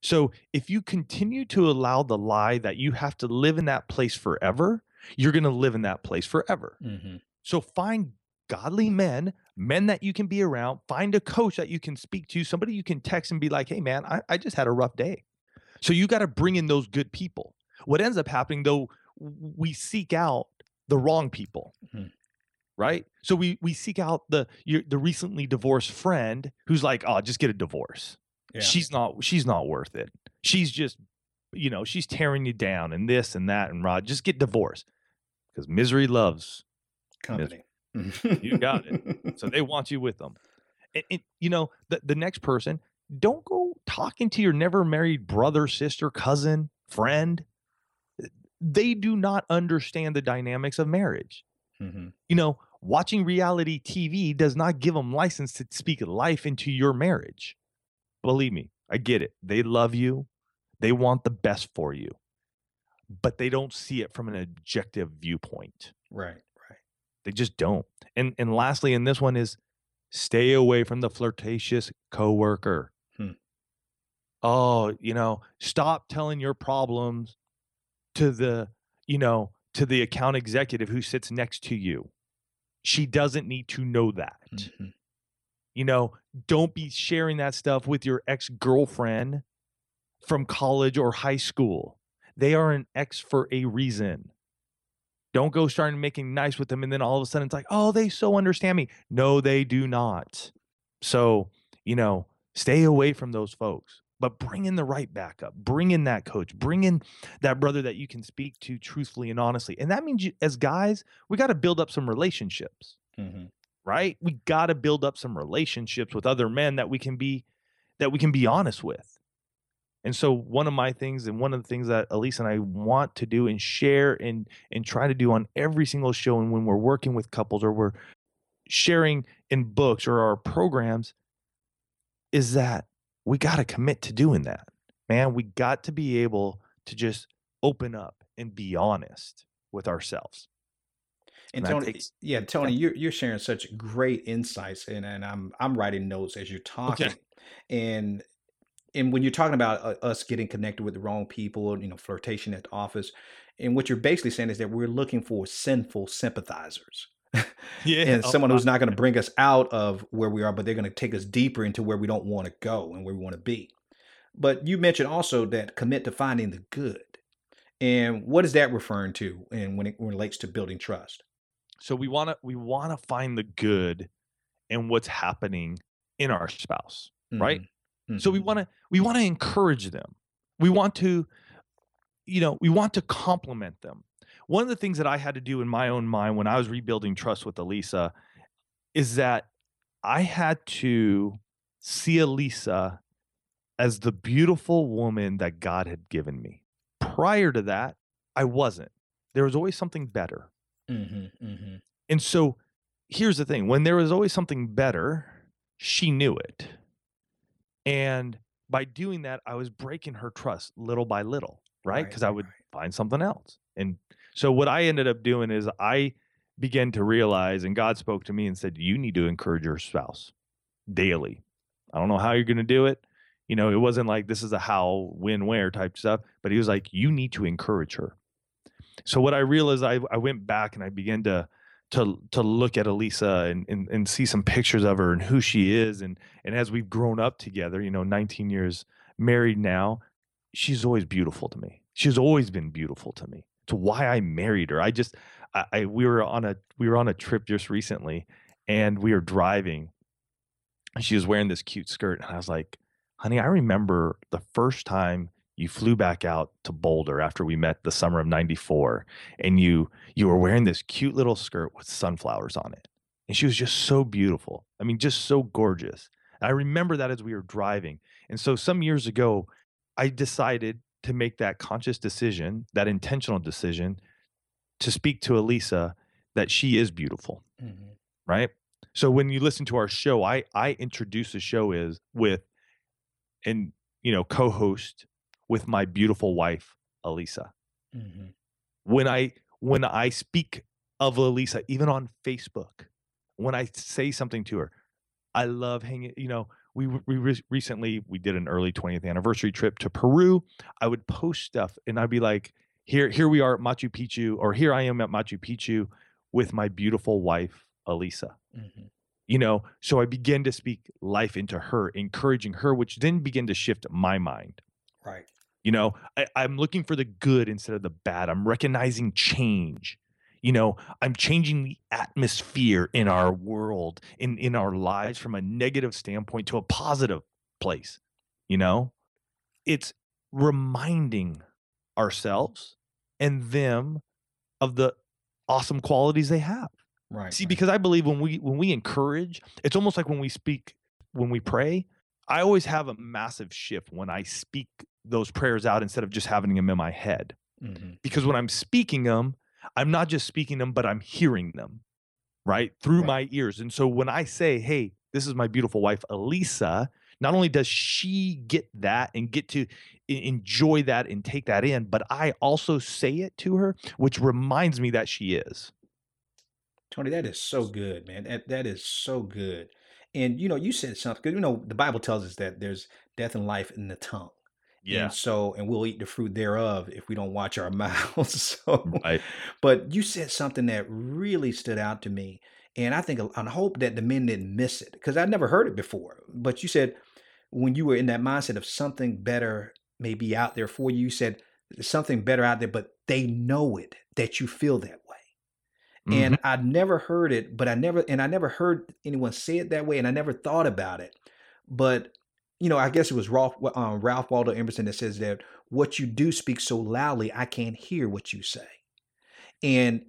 S3: So if you continue to allow the lie that you have to live in that place forever, you're going to live in that place forever.
S1: hmm
S3: So find godly men, men that you can be around, find a coach that you can speak to, somebody you can text and be like, hey, man, I, I just had a rough day. So you got to bring in those good people. What ends up happening though, we seek out the wrong people.
S1: Mhm.
S3: Right. So we we seek out the your, the recently divorced friend who's like, oh, just get a divorce
S1: Yeah.
S3: she's not she's not worth it she's just you know she's tearing you down and this and that and rod just get divorced because misery loves
S1: company.
S3: You got it. so they want you with them and, and, you know the, the next person don't go talking to your never married brother sister cousin friend they do not understand the dynamics of marriage
S1: Mhm.
S3: you know watching reality tv does not give them license to speak life into your marriage believe me i get it they love you they want the best for you but they don't see it from an objective viewpoint
S1: Right. Right.
S3: they just don't and and lastly in this one is stay away from the flirtatious coworker
S1: Hmm.
S3: oh you know stop telling your problems to the you know to the account executive who sits next to you she doesn't need to know that
S1: Mhm.
S3: You know don't be sharing that stuff with your ex-girlfriend from college or high school. They are an ex for a reason. Don't go starting making nice with them and then all of a sudden it's like oh they so understand me. No they do not. So you know stay away from those folks but bring in the right backup. Bring in that coach. Bring in that brother that you can speak to truthfully and honestly and that means you, as guys we got to build up some relationships.
S1: Mhm.
S3: Right? We got to build up some relationships with other men that we can be that we can be honest with. And so one of my things and one of the things that Alisa and I want to do and share and and try to do on every single show and when we're working with couples or we're sharing in books or our programs is that we got to commit to doing that. Man, we got to be able to just open up and be honest with ourselves.
S1: And
S3: And
S1: Tony,
S3: takes-
S1: yeah, Tony, you're you're sharing such great insights, and, and I'm I'm writing notes as you're talking, and and when you're talking about uh, us getting connected with the wrong people, you know, flirtation at the office, and what you're basically saying is that we're looking for sinful sympathizers.
S3: Yeah.
S1: and someone who's not going to bring us out of where we are, but they're going to take us deeper into where we don't want to go and where we want to be. But you mentioned also that commit to finding the good. And what is that referring to and when it relates to building trust?
S3: So we want to we want to find the good in what's happening in our spouse. Right.
S1: Mhm.
S3: So we
S1: Mhm.
S3: want to we want to encourage them. We want to you know, we want to compliment them. One of the things that I had to do in my own mind when I was rebuilding trust with Alisa is that I had to see Alisa as the beautiful woman that God had given me. Prior to that, I wasn't. There was always something better.
S1: Mhm, mhm.
S3: And so here's the thing when there was always something better, she knew it. And by doing that, I was breaking her trust little by little, right?
S1: Right,
S3: Because I would
S1: right.
S3: find something else. And so what I ended up doing is I began to realize, and God spoke to me and said, You need to encourage your spouse daily. I don't know how you're going to do it. You know, it wasn't like this is a how, when, where type stuff, but he was like, You need to encourage her. So what I realized, I, I went back and I began to to to look at Alisa and, and and see some pictures of her and who she is and and as we've grown up together, you know, 19 years married now, she's always beautiful to me. She's always been beautiful to me. It's why I married her. I just I, I we were on a we were on a trip just recently and we were driving and she was wearing this cute skirt and I was like, "Honey, I remember the first time you flew back out to Boulder after we met the summer of 94 and you you were wearing this cute little skirt with sunflowers on it. And she was just so beautiful. I mean, just so gorgeous. And I remember that as we were driving. And so some years ago, I decided to make that conscious decision, that intentional decision to speak to Alisa that she is beautiful,
S1: Mhm.
S3: right? So when you listen to our show, I I introduce the show is with and you know, co-host with my beautiful wife, Alisa
S1: Mhm.
S3: when I when I speak of Alisa, even on Facebook, when I say something to her, I love hanging. You know, we we re- recently we did an early 20th anniversary trip to Peru. I would post stuff, and I'd be like, "Here, here we are at Machu Picchu, or here I am at Machu Picchu with my beautiful wife, Alisa."
S1: Mhm.
S3: You know, so I began to speak life into her, encouraging her, which then began to shift my mind.
S1: Right.
S3: You know, I, I'm looking for the good instead of the bad. I'm recognizing change. You know, I'm changing the atmosphere in our world, in in our lives from a negative standpoint to a positive place. You know, it's reminding ourselves and them of the awesome qualities they have.
S1: Right.
S3: See,
S1: right.
S3: because I believe when we when we encourage, it's almost like when we speak, when we pray. I always have a massive shift when I speak those prayers out instead of just having them in my head.
S1: Mhm.
S3: Because when I'm speaking them, I'm not just speaking them, but I'm hearing them, right through
S1: Right.
S3: my ears. And so when I say, "Hey, this is my beautiful wife, Alisa," not only does she get that and get to enjoy that and take that in, but I also say it to her, which reminds me that she is.
S1: Tony, that is so good, man. That that is so good. And you know, you said something good. You know, the Bible tells us that there's death and life in the tongue. And so, and we'll eat the fruit thereof if we don't watch our mouths. So,
S3: Right.
S1: but you said something that really stood out to me. And I think, I hope that the men didn't miss it because I'd never heard it before. But you said when you were in that mindset of something better may be out there for you, you said something better out there, but they know it that you feel that way. And
S3: Mhm.
S1: I'd never heard it, but I never, and I never heard anyone say it that way, and I never thought about it. But you know, I guess it was Ralph, um, Ralph Waldo Emerson that says that what you do speak so loudly, I can't hear what you say. And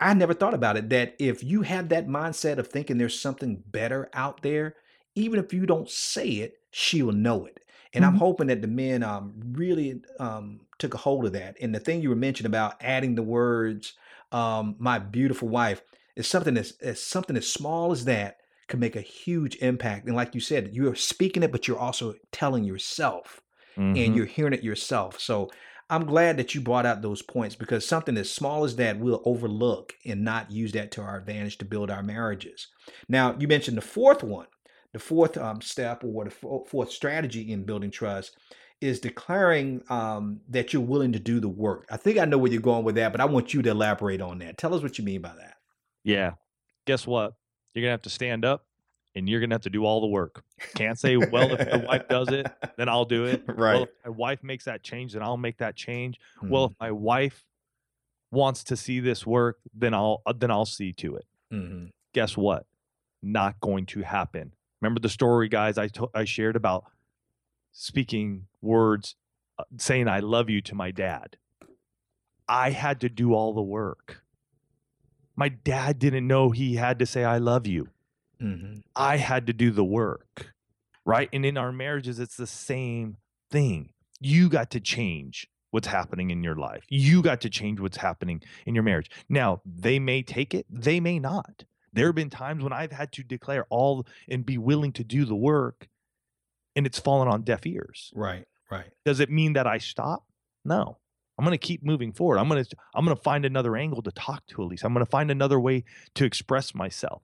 S1: I never thought about it that if you have that mindset of thinking there's something better out there, even if you don't say it, she will know it. And I'm
S3: Mhm.
S1: hoping that the men um, really um, took a hold of that. And the thing you were mentioning about adding the words, um, "my beautiful wife," is something that's, as something as small as that can make a huge impact. And like you said, you're speaking it, but you're also telling yourself and
S3: Mhm.
S1: you're hearing it yourself. So I'm glad that you brought out those points because something as small as that we'll overlook and not use that to our advantage to build our marriages. Now, you mentioned the fourth one the fourth um, step or the fourth strategy in building trust is declaring um, that you're willing to do the work. I think I know where you're going with that, but I want you to elaborate on that. Tell us what you mean by that.
S3: Yeah. Guess what? You're going to have to stand up and you're going to have to do all the work. Can't say, well, if my wife does it, then I'll do it.
S1: Right.
S3: Well, if my wife makes that change, then I'll make that change. Mm-hmm. Well, if my wife wants to see this work, then I'll uh, then I'll see to it. Mm-hmm. Guess what? Not going to happen. Remember the story, guys? I to- I shared about speaking words, uh, saying "I love you" to my dad. I had to do all the work. My dad didn't know he had to say "I love you." Mm-hmm. I had to do the work, right? And in our marriages, it's the same thing. You got to change what's happening in your life. You got to change what's happening in your marriage. Now, they may take it, they may not. There have been times when I've had to declare all and be willing to do the work and it's fallen on deaf ears.
S1: Right, right.
S3: Does it mean that I stop? No. I'm going to keep moving forward. I'm going to I'm going to find another angle to talk to Alisa. I'm going to find another way to express myself.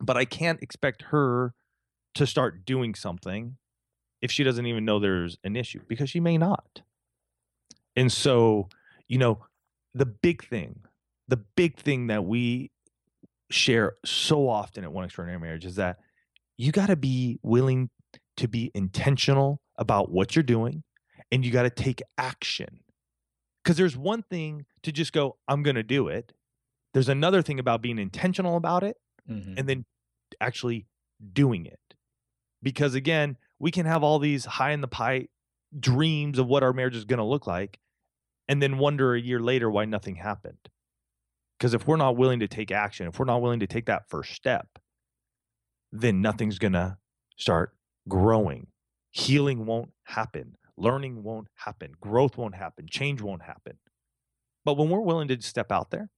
S3: But I can't expect her to start doing something if she doesn't even know there's an issue because she may not. And so, you know, the big thing, the big thing that we share so often at One Extraordinary Marriage is that you got to be willing to be intentional about what you're doing and you got to take action. Because there's one thing to just go, I'm going to do it. There's another thing about being intentional about it mm-hmm. and then actually doing it. Because again, we can have all these high in the pie dreams of what our marriage is going to look like and then wonder a year later why nothing happened. Because if we're not willing to take action, if we're not willing to take that first step, then nothing's going to start growing. Healing won't happen. Learning won't happen. Growth won't happen. Change won't happen. But when we're willing to step out there,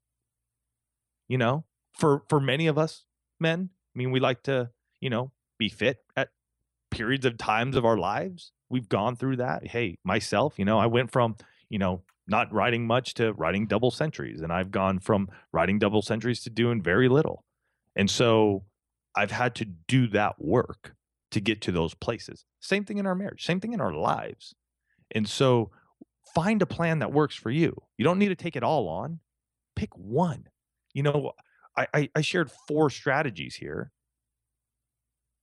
S3: you know, for for many of us men, I mean, we like to, you know, be fit at periods of times of our lives. We've gone through that. Hey, myself, you know, I went from, you know, not riding much to riding double centuries. And I've gone from riding double centuries to doing very little. And so I've had to do that work to get to those places. Same thing in our marriage, same thing in our lives. And so find a plan that works for you. You don't need to take it all on, pick one. You know, I, I, I shared four strategies here.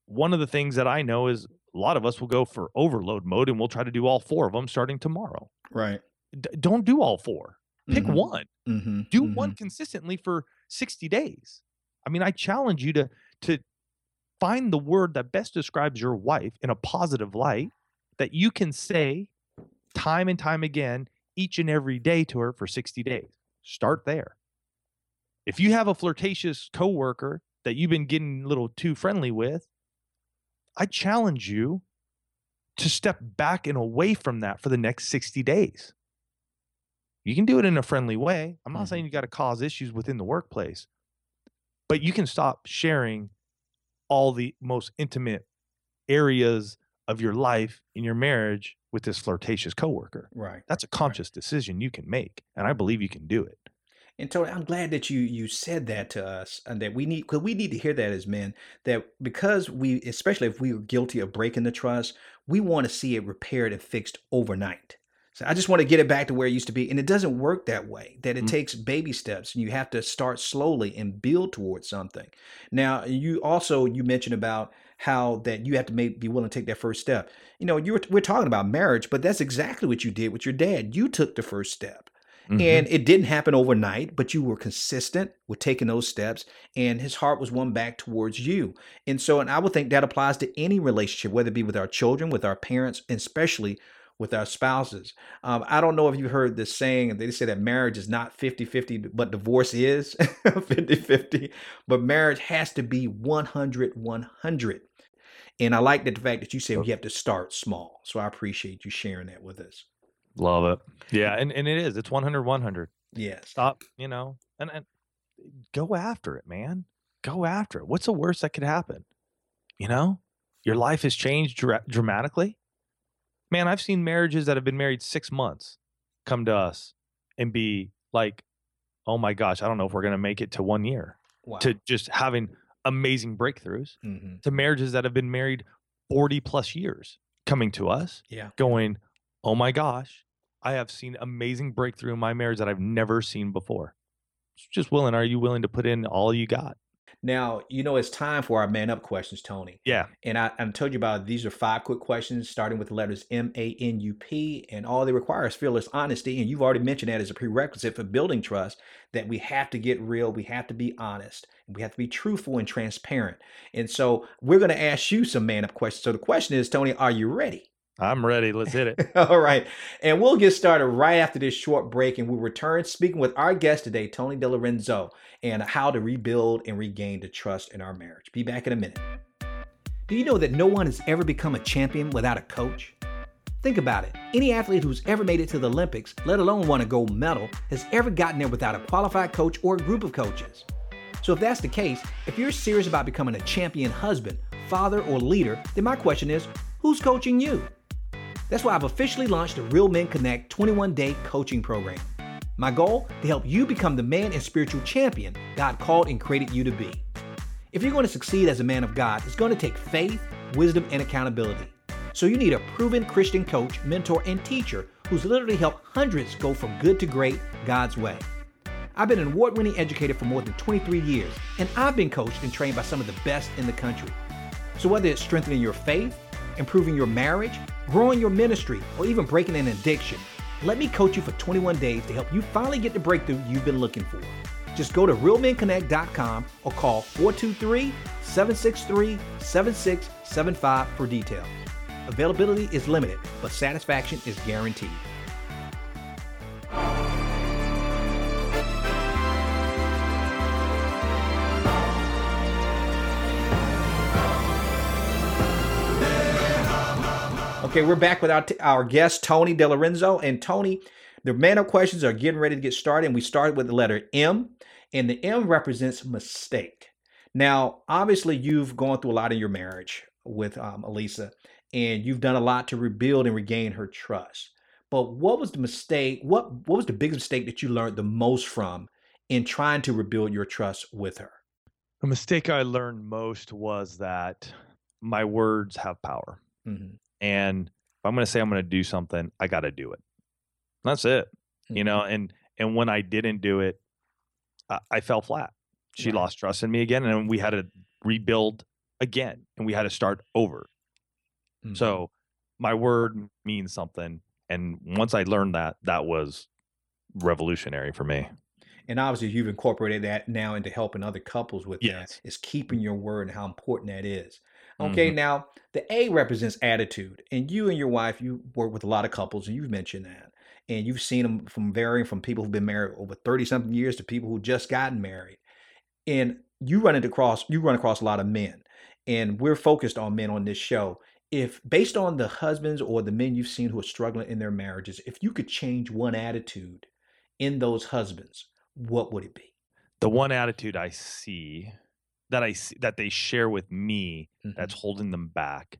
S3: One of the things that I know is a lot of us will go for overload mode and we'll try to do all four of them starting tomorrow.
S1: Right
S3: d- don't do all four. Pick mm-hmm. one. Mm-hmm. Do mm-hmm. one consistently for 60 days. I mean, I challenge you to to find the word that best describes your wife in a positive light that you can say time and time again each and every day to her for 60 days. Start there. If you have a flirtatious coworker that you've been getting a little too friendly with, I challenge you to step back and away from that for the next 60 days. You can do it in a friendly way. I'm not mm-hmm. saying you got to cause issues within the workplace, but you can stop sharing all the most intimate areas of your life in your marriage with this flirtatious coworker.
S1: Right.
S3: That's a conscious right. decision you can make, and I believe you can do it.
S1: And Tony, I'm glad that you you said that to us, and that we need because we need to hear that as men. That because we, especially if we are guilty of breaking the trust, we want to see it repaired and fixed overnight. So I just want to get it back to where it used to be. And it doesn't work that way, that it mm-hmm. takes baby steps and you have to start slowly and build towards something. Now, you also, you mentioned about how that you have to be willing to take that first step. You know, you were, we're talking about marriage, but that's exactly what you did with your dad. You took the first step. Mm-hmm. And it didn't happen overnight, but you were consistent with taking those steps, and his heart was won back towards you. And so, and I would think that applies to any relationship, whether it be with our children, with our parents, and especially with our spouses. Um, I don't know if you heard this saying, they say that marriage is not 50 50, but divorce is 50 50. But marriage has to be 100 100. And I like that the fact that you said we have to start small. So I appreciate you sharing that with us.
S3: Love it. Yeah. And, and it is, it's 100 100.
S1: Yes.
S3: Stop, you know, and, and go after it, man. Go after it. What's the worst that could happen? You know, your life has changed dra- dramatically man, I've seen marriages that have been married six months come to us and be like, oh my gosh, I don't know if we're going to make it to one year. Wow. To just having amazing breakthroughs
S1: Mm-hmm.
S3: to marriages that have been married 40 plus years coming to us
S1: Yeah.
S3: going, oh my gosh, I have seen amazing breakthrough in my marriage that I've never seen before. Just willing, are you willing to put in all you got?
S1: Now, you know, it's time for our man up questions, Tony.
S3: Yeah.
S1: And I, I told you about these are five quick questions starting with the letters M A N U P, and all they require is fearless honesty. And you've already mentioned that as a prerequisite for building trust that we have to get real, we have to be honest, and we have to be truthful and transparent. And so we're going to ask you some man up questions. So the question is, Tony, are you ready?
S3: I'm ready. Let's hit it.
S1: All right. And we'll get started right after this short break, and we'll return speaking with our guest today, Tony DiLorenzo, and how to rebuild and regain the trust in our marriage. Be back in a minute. Do you know that no one has ever become a champion without a coach? Think about it. Any athlete who's ever made it to the Olympics, let alone won a gold medal, has ever gotten there without a qualified coach or a group of coaches. So, if that's the case, if you're serious about becoming a champion husband, father, or leader, then my question is who's coaching you? That's why I've officially launched the Real Men Connect 21 day coaching program. My goal to help you become the man and spiritual champion God called and created you to be. If you're going to succeed as a man of God, it's going to take faith, wisdom, and accountability. So you need a proven Christian coach, mentor, and teacher who's literally helped hundreds go from good to great God's way. I've been an award winning educator for more than 23 years, and I've been coached and trained by some of the best in the country. So whether it's strengthening your faith, improving your marriage, growing your ministry, or even breaking an addiction, let me coach you for 21 days to help you finally get the breakthrough you've been looking for. Just go to realmenconnect.com or call 423 763 7675 for details. Availability is limited, but satisfaction is guaranteed. Okay, we're back with our, t- our guest, Tony DiLorenzo. And Tony, the man up questions are getting ready to get started. And we started with the letter M, and the M represents mistake. Now, obviously, you've gone through a lot in your marriage with um, Alisa, and you've done a lot to rebuild and regain her trust. But what was the mistake? What what was the biggest mistake that you learned the most from in trying to rebuild your trust with her?
S3: The mistake I learned most was that my words have power.
S1: Mhm.
S3: And if I'm going to say I'm going to do something, I got to do it. That's it. You know, and and when I didn't do it, I, I fell flat. She
S1: Right.
S3: lost trust in me again, and we had to rebuild again, and we had to start over.
S1: Mhm.
S3: So my word means something, and once I learned that, that was revolutionary for me.
S1: And obviously, you've incorporated that now into helping other couples with
S3: Yes.
S1: that. Is keeping your word and how important that is. Okay, mm-hmm. now the A represents attitude, and you and your wife, you work with a lot of couples, and you've mentioned that, and you've seen them from varying from people who've been married over thirty something years to people who just gotten married, and you run into cross, you run across a lot of men, and we're focused on men on this show. If based on the husbands or the men you've seen who are struggling in their marriages, if you could change one attitude in those husbands, what would it be?
S3: The one attitude I see that I see that they share with me
S1: Mhm.
S3: that's holding them back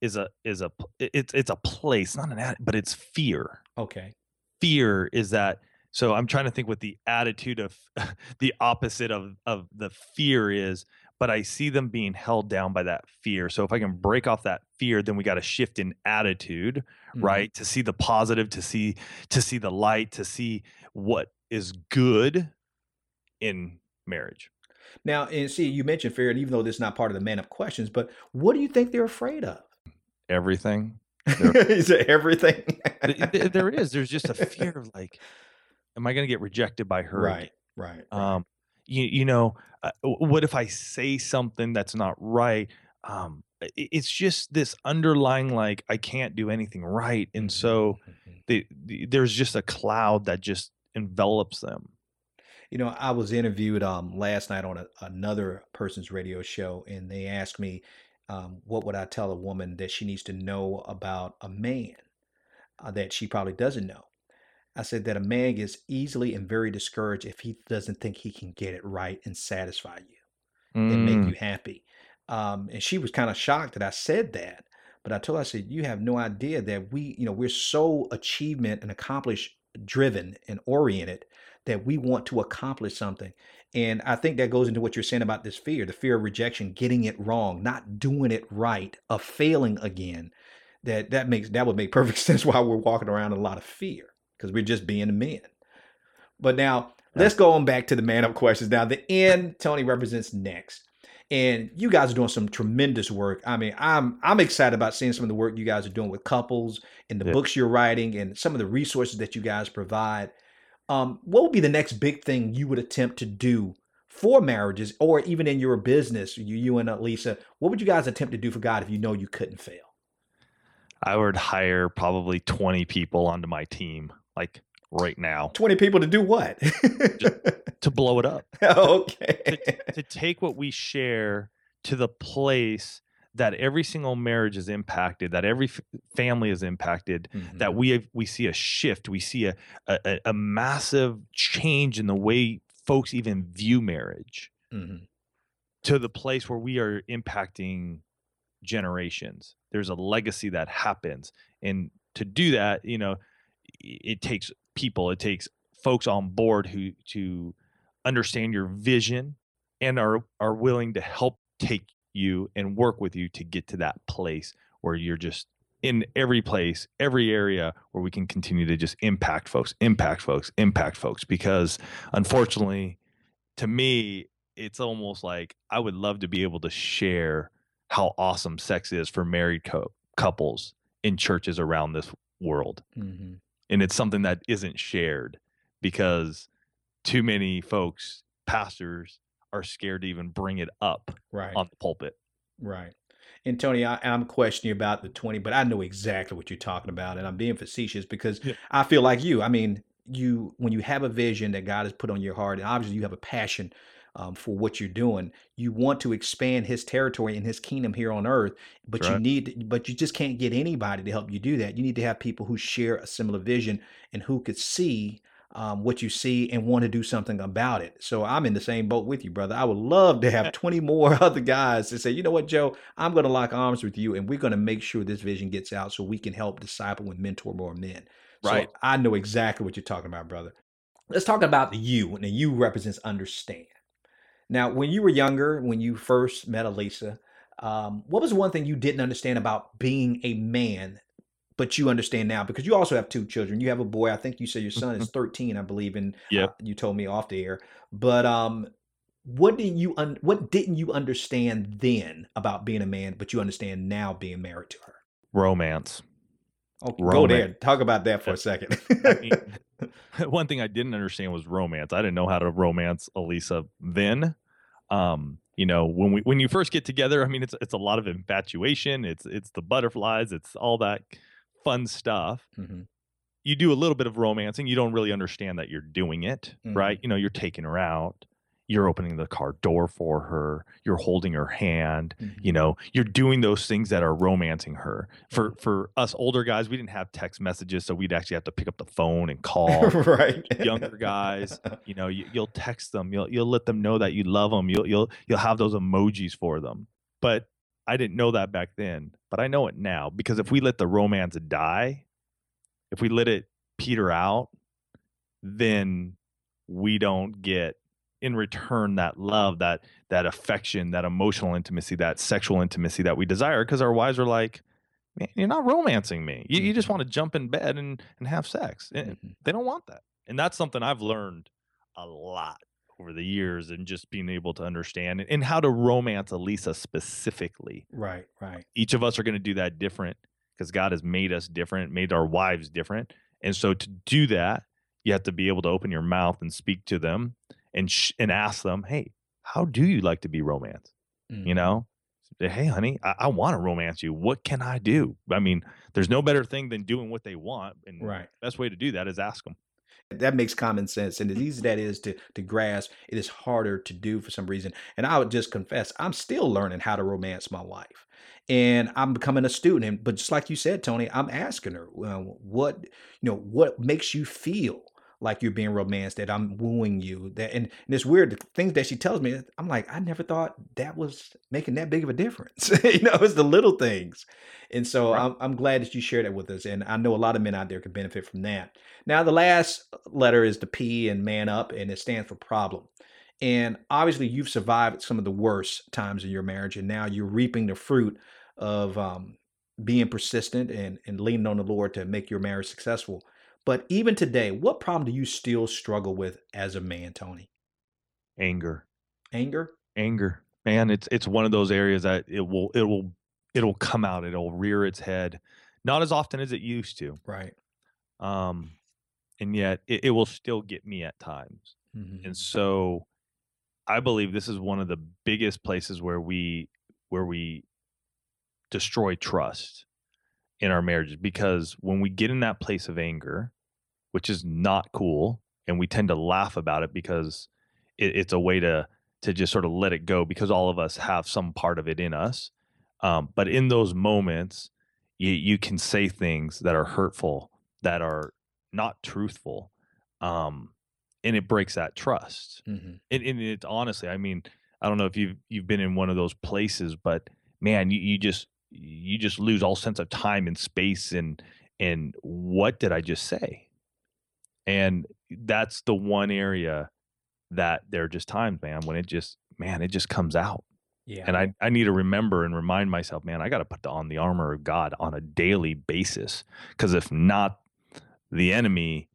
S3: is a is a it's it's a place, not an at, but it's fear.
S1: okay.
S3: fear is that so i'm trying to think what the attitude of the opposite of of the fear is but i see them being held down by that fear so if i can break off that fear then we got to shift in attitude
S1: Mhm.
S3: right to see the positive to see to see the light to see what is good in marriage
S1: Now, and see, you mentioned fear, and even though this is not part of the man up questions, but what do you think they're afraid of?
S3: everything
S1: is it everything?
S3: Th- th- there is there's just a fear of like am i going to get rejected by her
S1: right, right, right.
S3: um you, you know uh, what if i say something that's not right um it's just this underlying like i can't do anything right and so
S1: Mhm.
S3: the, the, there's just a cloud that just envelops them
S1: You know, I was interviewed um, last night on a, another person's radio show, and they asked me, um, "What would I tell a woman that she needs to know about a man uh, that she probably doesn't know?" I said that a man gets easily and very discouraged if he doesn't think he can get it right and satisfy you. and make
S3: Mm,
S1: you happy. Um, and she was kind of shocked that I said that. But I told her, I said, you have no idea that we, you know, we're so achievement and accomplish driven and oriented that we want to accomplish something. And I think that goes into what you're saying about this fear, the fear of rejection, getting it wrong, not doing it right, of failing again. That that makes that would make perfect sense why we're walking around in a lot of fear because we're just being men. But now let's go on back to the man up questions. Now the N Tony represents next. And you guys are doing some tremendous work. I mean, I'm I'm excited about seeing some of the work you guys are doing with couples and the
S3: Yeah.
S1: books you're writing and some of the resources that you guys provide. Um, what would be the next big thing you would attempt to do for marriages or even in your business, you, you and Lisa? What would you guys attempt to do for God if you know you couldn't fail?
S3: I would hire probably 20 people onto my team, like right now,
S1: 20 people to do what?
S3: to blow it up.
S1: okay.
S3: to take what we share to the place that every single marriage is impacted, that every f- family is impacted,
S1: Mhm.
S3: that we have, we see a shift, we see a, a a- massive change in the way folks even view marriage
S1: Mhm.
S3: to the place where we are impacting generations. There's a legacy that happens, and to do that, you know, it takes people, it takes folks on board who to understand your vision and are are willing to help take you and work with you to get to that place where you're just in every place, every area where we can continue to just impact folks, impact folks, impact folks. Because unfortunately, to me, it's almost like I would love to be able to share how awesome sex is for married co- couples in churches around this world.
S1: Mhm.
S3: And it's something that isn't shared because too many folks, pastors, are scared to even bring it up
S1: Right.
S3: on the pulpit.
S1: Right. And Tony, I, I'm questioning you about the 20, but I know exactly what you're talking about. And I'm being facetious because
S3: Yeah.
S1: I feel like you. I mean, you, when you have a vision that God has put on your heart, and obviously you have a passion um, for what you're doing, you want to expand his territory and his kingdom here on earth, but
S3: That's
S1: you
S3: right.
S1: need, but you just can't get anybody to help you do that. You need to have people who share a similar vision and who could see um, what you see and want to do something about it. So I'm in the same boat with you, brother. I would love to have 20 more other guys to say, you know what, Joe, I'm going to lock arms with you and we're going to make sure this vision gets out so we can help disciple and mentor more men.
S3: Right.
S1: So I know exactly what you're talking about, brother. Let's talk about the you, and the you represents understand. Now, when you were younger, when you first met Alisa, um, what was one thing you didn't understand about being a man, but you understand now? Because you also have two children. You have a boy. I think you said your son is 13, I believe, and
S3: Yep.
S1: uh, you told me off the air. But um, what did you un- what didn't you understand then about being a man, but you understand now being married to her?
S3: Romance.
S1: Okay, go there. Talk about that for a second.
S3: I mean, one thing I didn't understand was romance. I didn't know how to romance Alisa then. Um, you know, when we when you first get together, I mean, it's it's a lot of infatuation. It's it's the butterflies. It's all that fun stuff.
S1: Mhm.
S3: You do a little bit of romancing. You don't really understand that you're doing it, right?
S1: Mm-hmm.
S3: You know, you're taking her out. You're opening the car door for her. You're holding her hand
S1: Mhm.
S3: you know you're doing those things that are romancing her for for us older guys we didn't have text messages so we'd actually have to pick up the phone and call
S1: right.
S3: younger guys you know you, you'll text them you'll you'll let them know that you love them you'll you'll you'll have those emojis for them but i didn't know that back then but i know it now because if we let the romance die if we let it peter out then we don't get in return that love that that affection that emotional intimacy that sexual intimacy that we desire because our wives are like man you're not romancing me. You, you just want to jump in bed and and have sex. And
S1: Mhm.
S3: they don't want that and that's something i've learned a lot over the years and just being able to understand and, and how to romance Alisa specifically
S1: Right, right.
S3: each of us are going to do that different because god has made us different made our wives different and so to do that you have to be able to open your mouth and speak to them and sh- and ask them hey how do you like to be romanced
S1: Mhm.
S3: you know hey honey i, I want to romance you what can i do i mean there's no better thing than doing what they want and
S1: Right.
S3: the best way to do that is ask them
S1: That makes common sense. And as easy that is to, to grasp, it is harder to do for some reason. And I would just confess, I'm still learning how to romance my wife. And I'm becoming a student. And, but just like you said, Tony, I'm asking her, well, what, you know, what makes you feel like you're being romanced, that I'm wooing you. That and, and it's weird, the things that she tells me, I'm like, I never thought that was making that big of a difference. you know, it's the little things. And so
S3: Right.
S1: I'm, I'm glad that you shared that with us. And I know a lot of men out there could benefit from that. Now, the last letter is the P and man up, and it stands for problem. And obviously, you've survived some of the worst times in your marriage, and now you're reaping the fruit of um, being persistent and, and leaning on the Lord to make your marriage successful. But even today, what problem do you still struggle with as a man, Tony?
S3: Anger.
S1: Anger?
S3: Anger. Man, it's it's one of those areas that it will it will it'll come out, it'll rear its head. Not as often as it used to.
S1: Right.
S3: Um and yet it, it will still get me at times.
S1: Mm-hmm.
S3: And so I believe this is one of the biggest places where we where we destroy trust in our marriages because when we get in that place of anger, which is not cool, and we tend to laugh about it because it, it's a way to to just sort of let it go because all of us have some part of it in us. Um, but in those moments, you you can say things that are hurtful, that are not truthful, um, and it breaks that trust.
S1: Mm-hmm.
S3: And, and it honestly, I mean, I don't know if you've you've been in one of those places, but man, you, you just you just lose all sense of time and space and and what did I just say? And that's the one area that there are just times, man, when it just man, it just comes out.
S1: Yeah.
S3: And I, I need to remember and remind myself, man, I got to put on the armor of God on a daily basis. Because if not, the enemy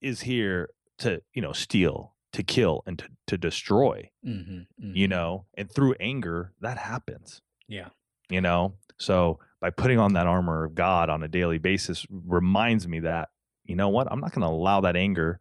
S3: is here to, you know, steal, to kill, and to, to destroy,
S1: mm-hmm. Mm-hmm.
S3: you know, and through anger, that happens,
S1: Yeah.
S3: you know? So by putting on that armor of God on a daily basis reminds me that, you know what, I'm not going to allow that anger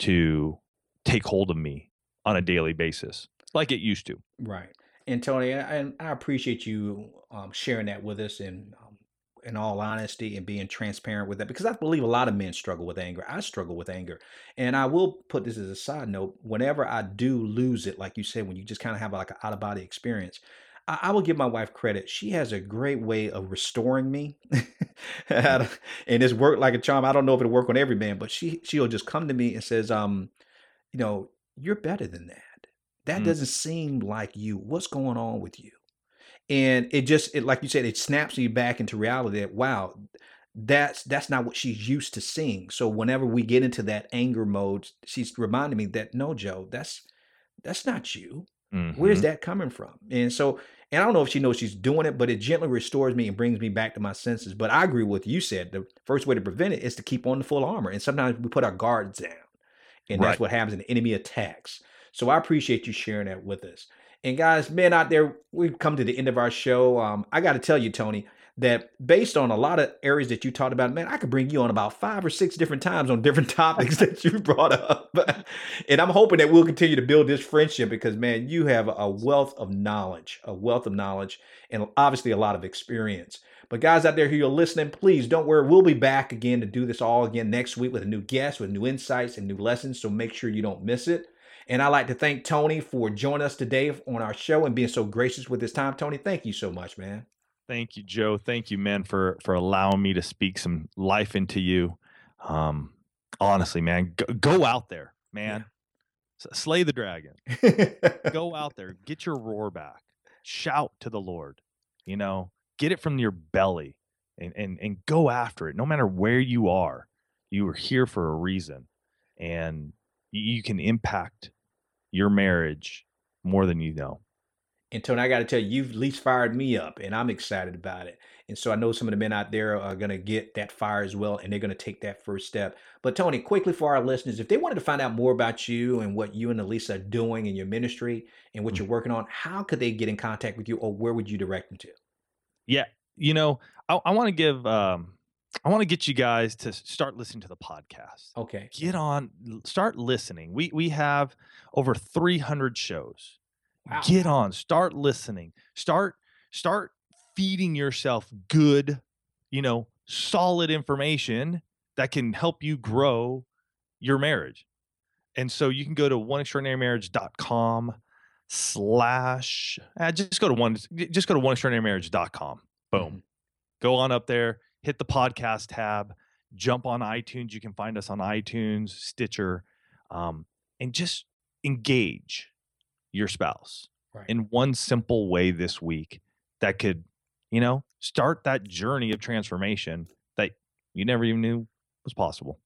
S3: to take hold of me on a daily basis like it used to.
S1: Right. And Tony, I, and I appreciate you um, sharing that with us and um, in all honesty and being transparent with that because I believe a lot of men struggle with anger. I struggle with anger. And I will put this as a side note whenever I do lose it, like you said, when you just kind of have like an out of body experience, I, I will give my wife credit. She has a great way of restoring me. and it's worked like a charm. I don't know if it'll work on every man, but she she'll just come to me and says, um, you know, you're better than that. That
S3: Mm.
S1: doesn't seem like you. What's going on with you? And it just it like you said, it snaps you back into reality that wow, that's that's not what she's used to seeing. So whenever we get into that anger mode, she's reminding me that no, Joe, that's that's not you. Where's
S3: Mhm.
S1: that coming from? And so, and I don't know if she knows she's doing it, but it gently restores me and brings me back to my senses. But I agree with you said. The first way to prevent it is to keep on the full armor. And sometimes we put our guards down, and that's what happens. The enemy attacks. So I appreciate you sharing that with us. And guys, men out there, we've come to the end of our show. Um, I got to tell you, Tony, that based on a lot of areas that you talked about, man, I could bring you on about five or six different times on different topics that you brought up. and I'm hoping that we'll continue to build this friendship because, man, you have a wealth of knowledge, a wealth of knowledge, and obviously a lot of experience. But guys out there who are listening, please don't worry. We'll be back again to do this all again next week with a new guest, with new insights and new lessons. So make sure you don't miss it. And I'd like to thank Tony for joining us today on our show and being so gracious with his time. Tony, thank you so much, man.
S3: Thank you, Joe. Thank you, man, for for allowing me to speak some life into you. Um, honestly, man, go, go out there, man. S- Slay the dragon. Go out there, get your roar back. Shout to the Lord. You know, get it from your belly and and and go after it. No matter where you are, you are here for a reason, and you can impact your marriage more than you know.
S1: And Tony, I got to tell you, you've at least fired me up, and I'm excited about it. And so I know some of the men out there are going to get that fire as well, and they're going to take that first step. But Tony, quickly for our listeners, if they wanted to find out more about you and what you and Alisa are doing in your ministry and what
S3: Mm.
S1: you're working on, how could they get in contact with you, or where would you direct them to?
S3: Yeah, you know, I, I want to give, um, I want to get you guys to start listening to the podcast.
S1: Okay.
S3: Get on, start listening. We we have over 300 shows.
S1: Wow.
S3: Get on, start listening. Start start feeding yourself good, you know, solid information that can help you grow your marriage. And so you can go to oneextraordinarymarriage.com slash uh, just go to one just go to oneextraordinarymarriage.com. Boom
S1: Mhm.
S3: go on up there, hit the podcast tab, jump on iTunes. You can find us on iTunes, Stitcher, um, and just engage your spouse
S1: Right.
S3: in one simple way this week that could, you know, start that journey of transformation that you never even knew was possible.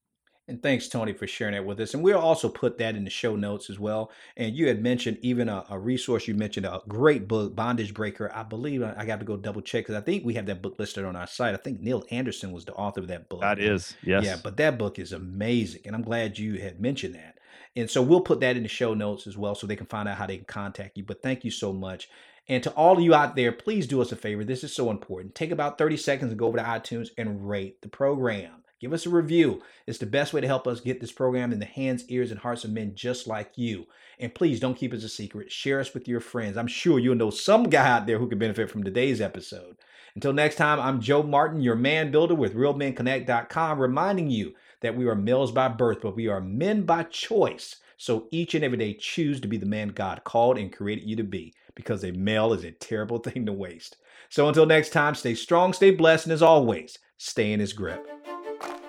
S1: And thanks, Tony, for sharing that with us. And we'll also put that in the show notes as well. And you had mentioned even a, a resource, you mentioned a great book, Bondage Breaker. I believe I got to go double check because I think we have that book listed on our site. I think Neil Anderson was the author of that book.
S3: That is, yes.
S1: Yeah, but that book is amazing. And I'm glad you had mentioned that. And so we'll put that in the show notes as well so they can find out how they can contact you. But thank you so much. And to all of you out there, please do us a favor. This is so important. Take about 30 seconds and go over to iTunes and rate the program. Give us a review. It's the best way to help us get this program in the hands, ears, and hearts of men just like you. And please don't keep us a secret. Share us with your friends. I'm sure you'll know some guy out there who could benefit from today's episode. Until next time, I'm Joe Martin, your man builder with RealMenConnect.com, reminding you that we are males by birth, but we are men by choice. So each and every day, choose to be the man God called and created you to be, because a male is a terrible thing to waste. So until next time, stay strong, stay blessed, and as always, stay in his grip.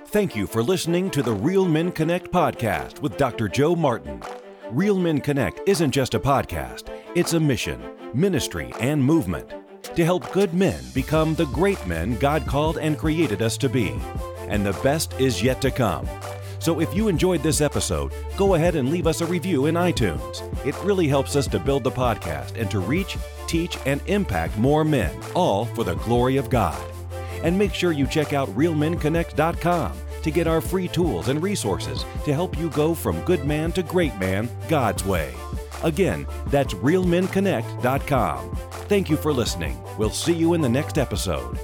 S2: Thank you for listening to the Real Men Connect podcast with Dr. Joe Martin. Real Men Connect isn't just a podcast, it's a mission, ministry, and movement to help good men become the great men God called and created us to be. And the best is yet to come. So if you enjoyed this episode, go ahead and leave us a review in iTunes. It really helps us to build the podcast and to reach, teach, and impact more men, all for the glory of God. And make sure you check out realmenconnect.com to get our free tools and resources to help you go from good man to great man God's way. Again, that's realmenconnect.com. Thank you for listening. We'll see you in the next episode.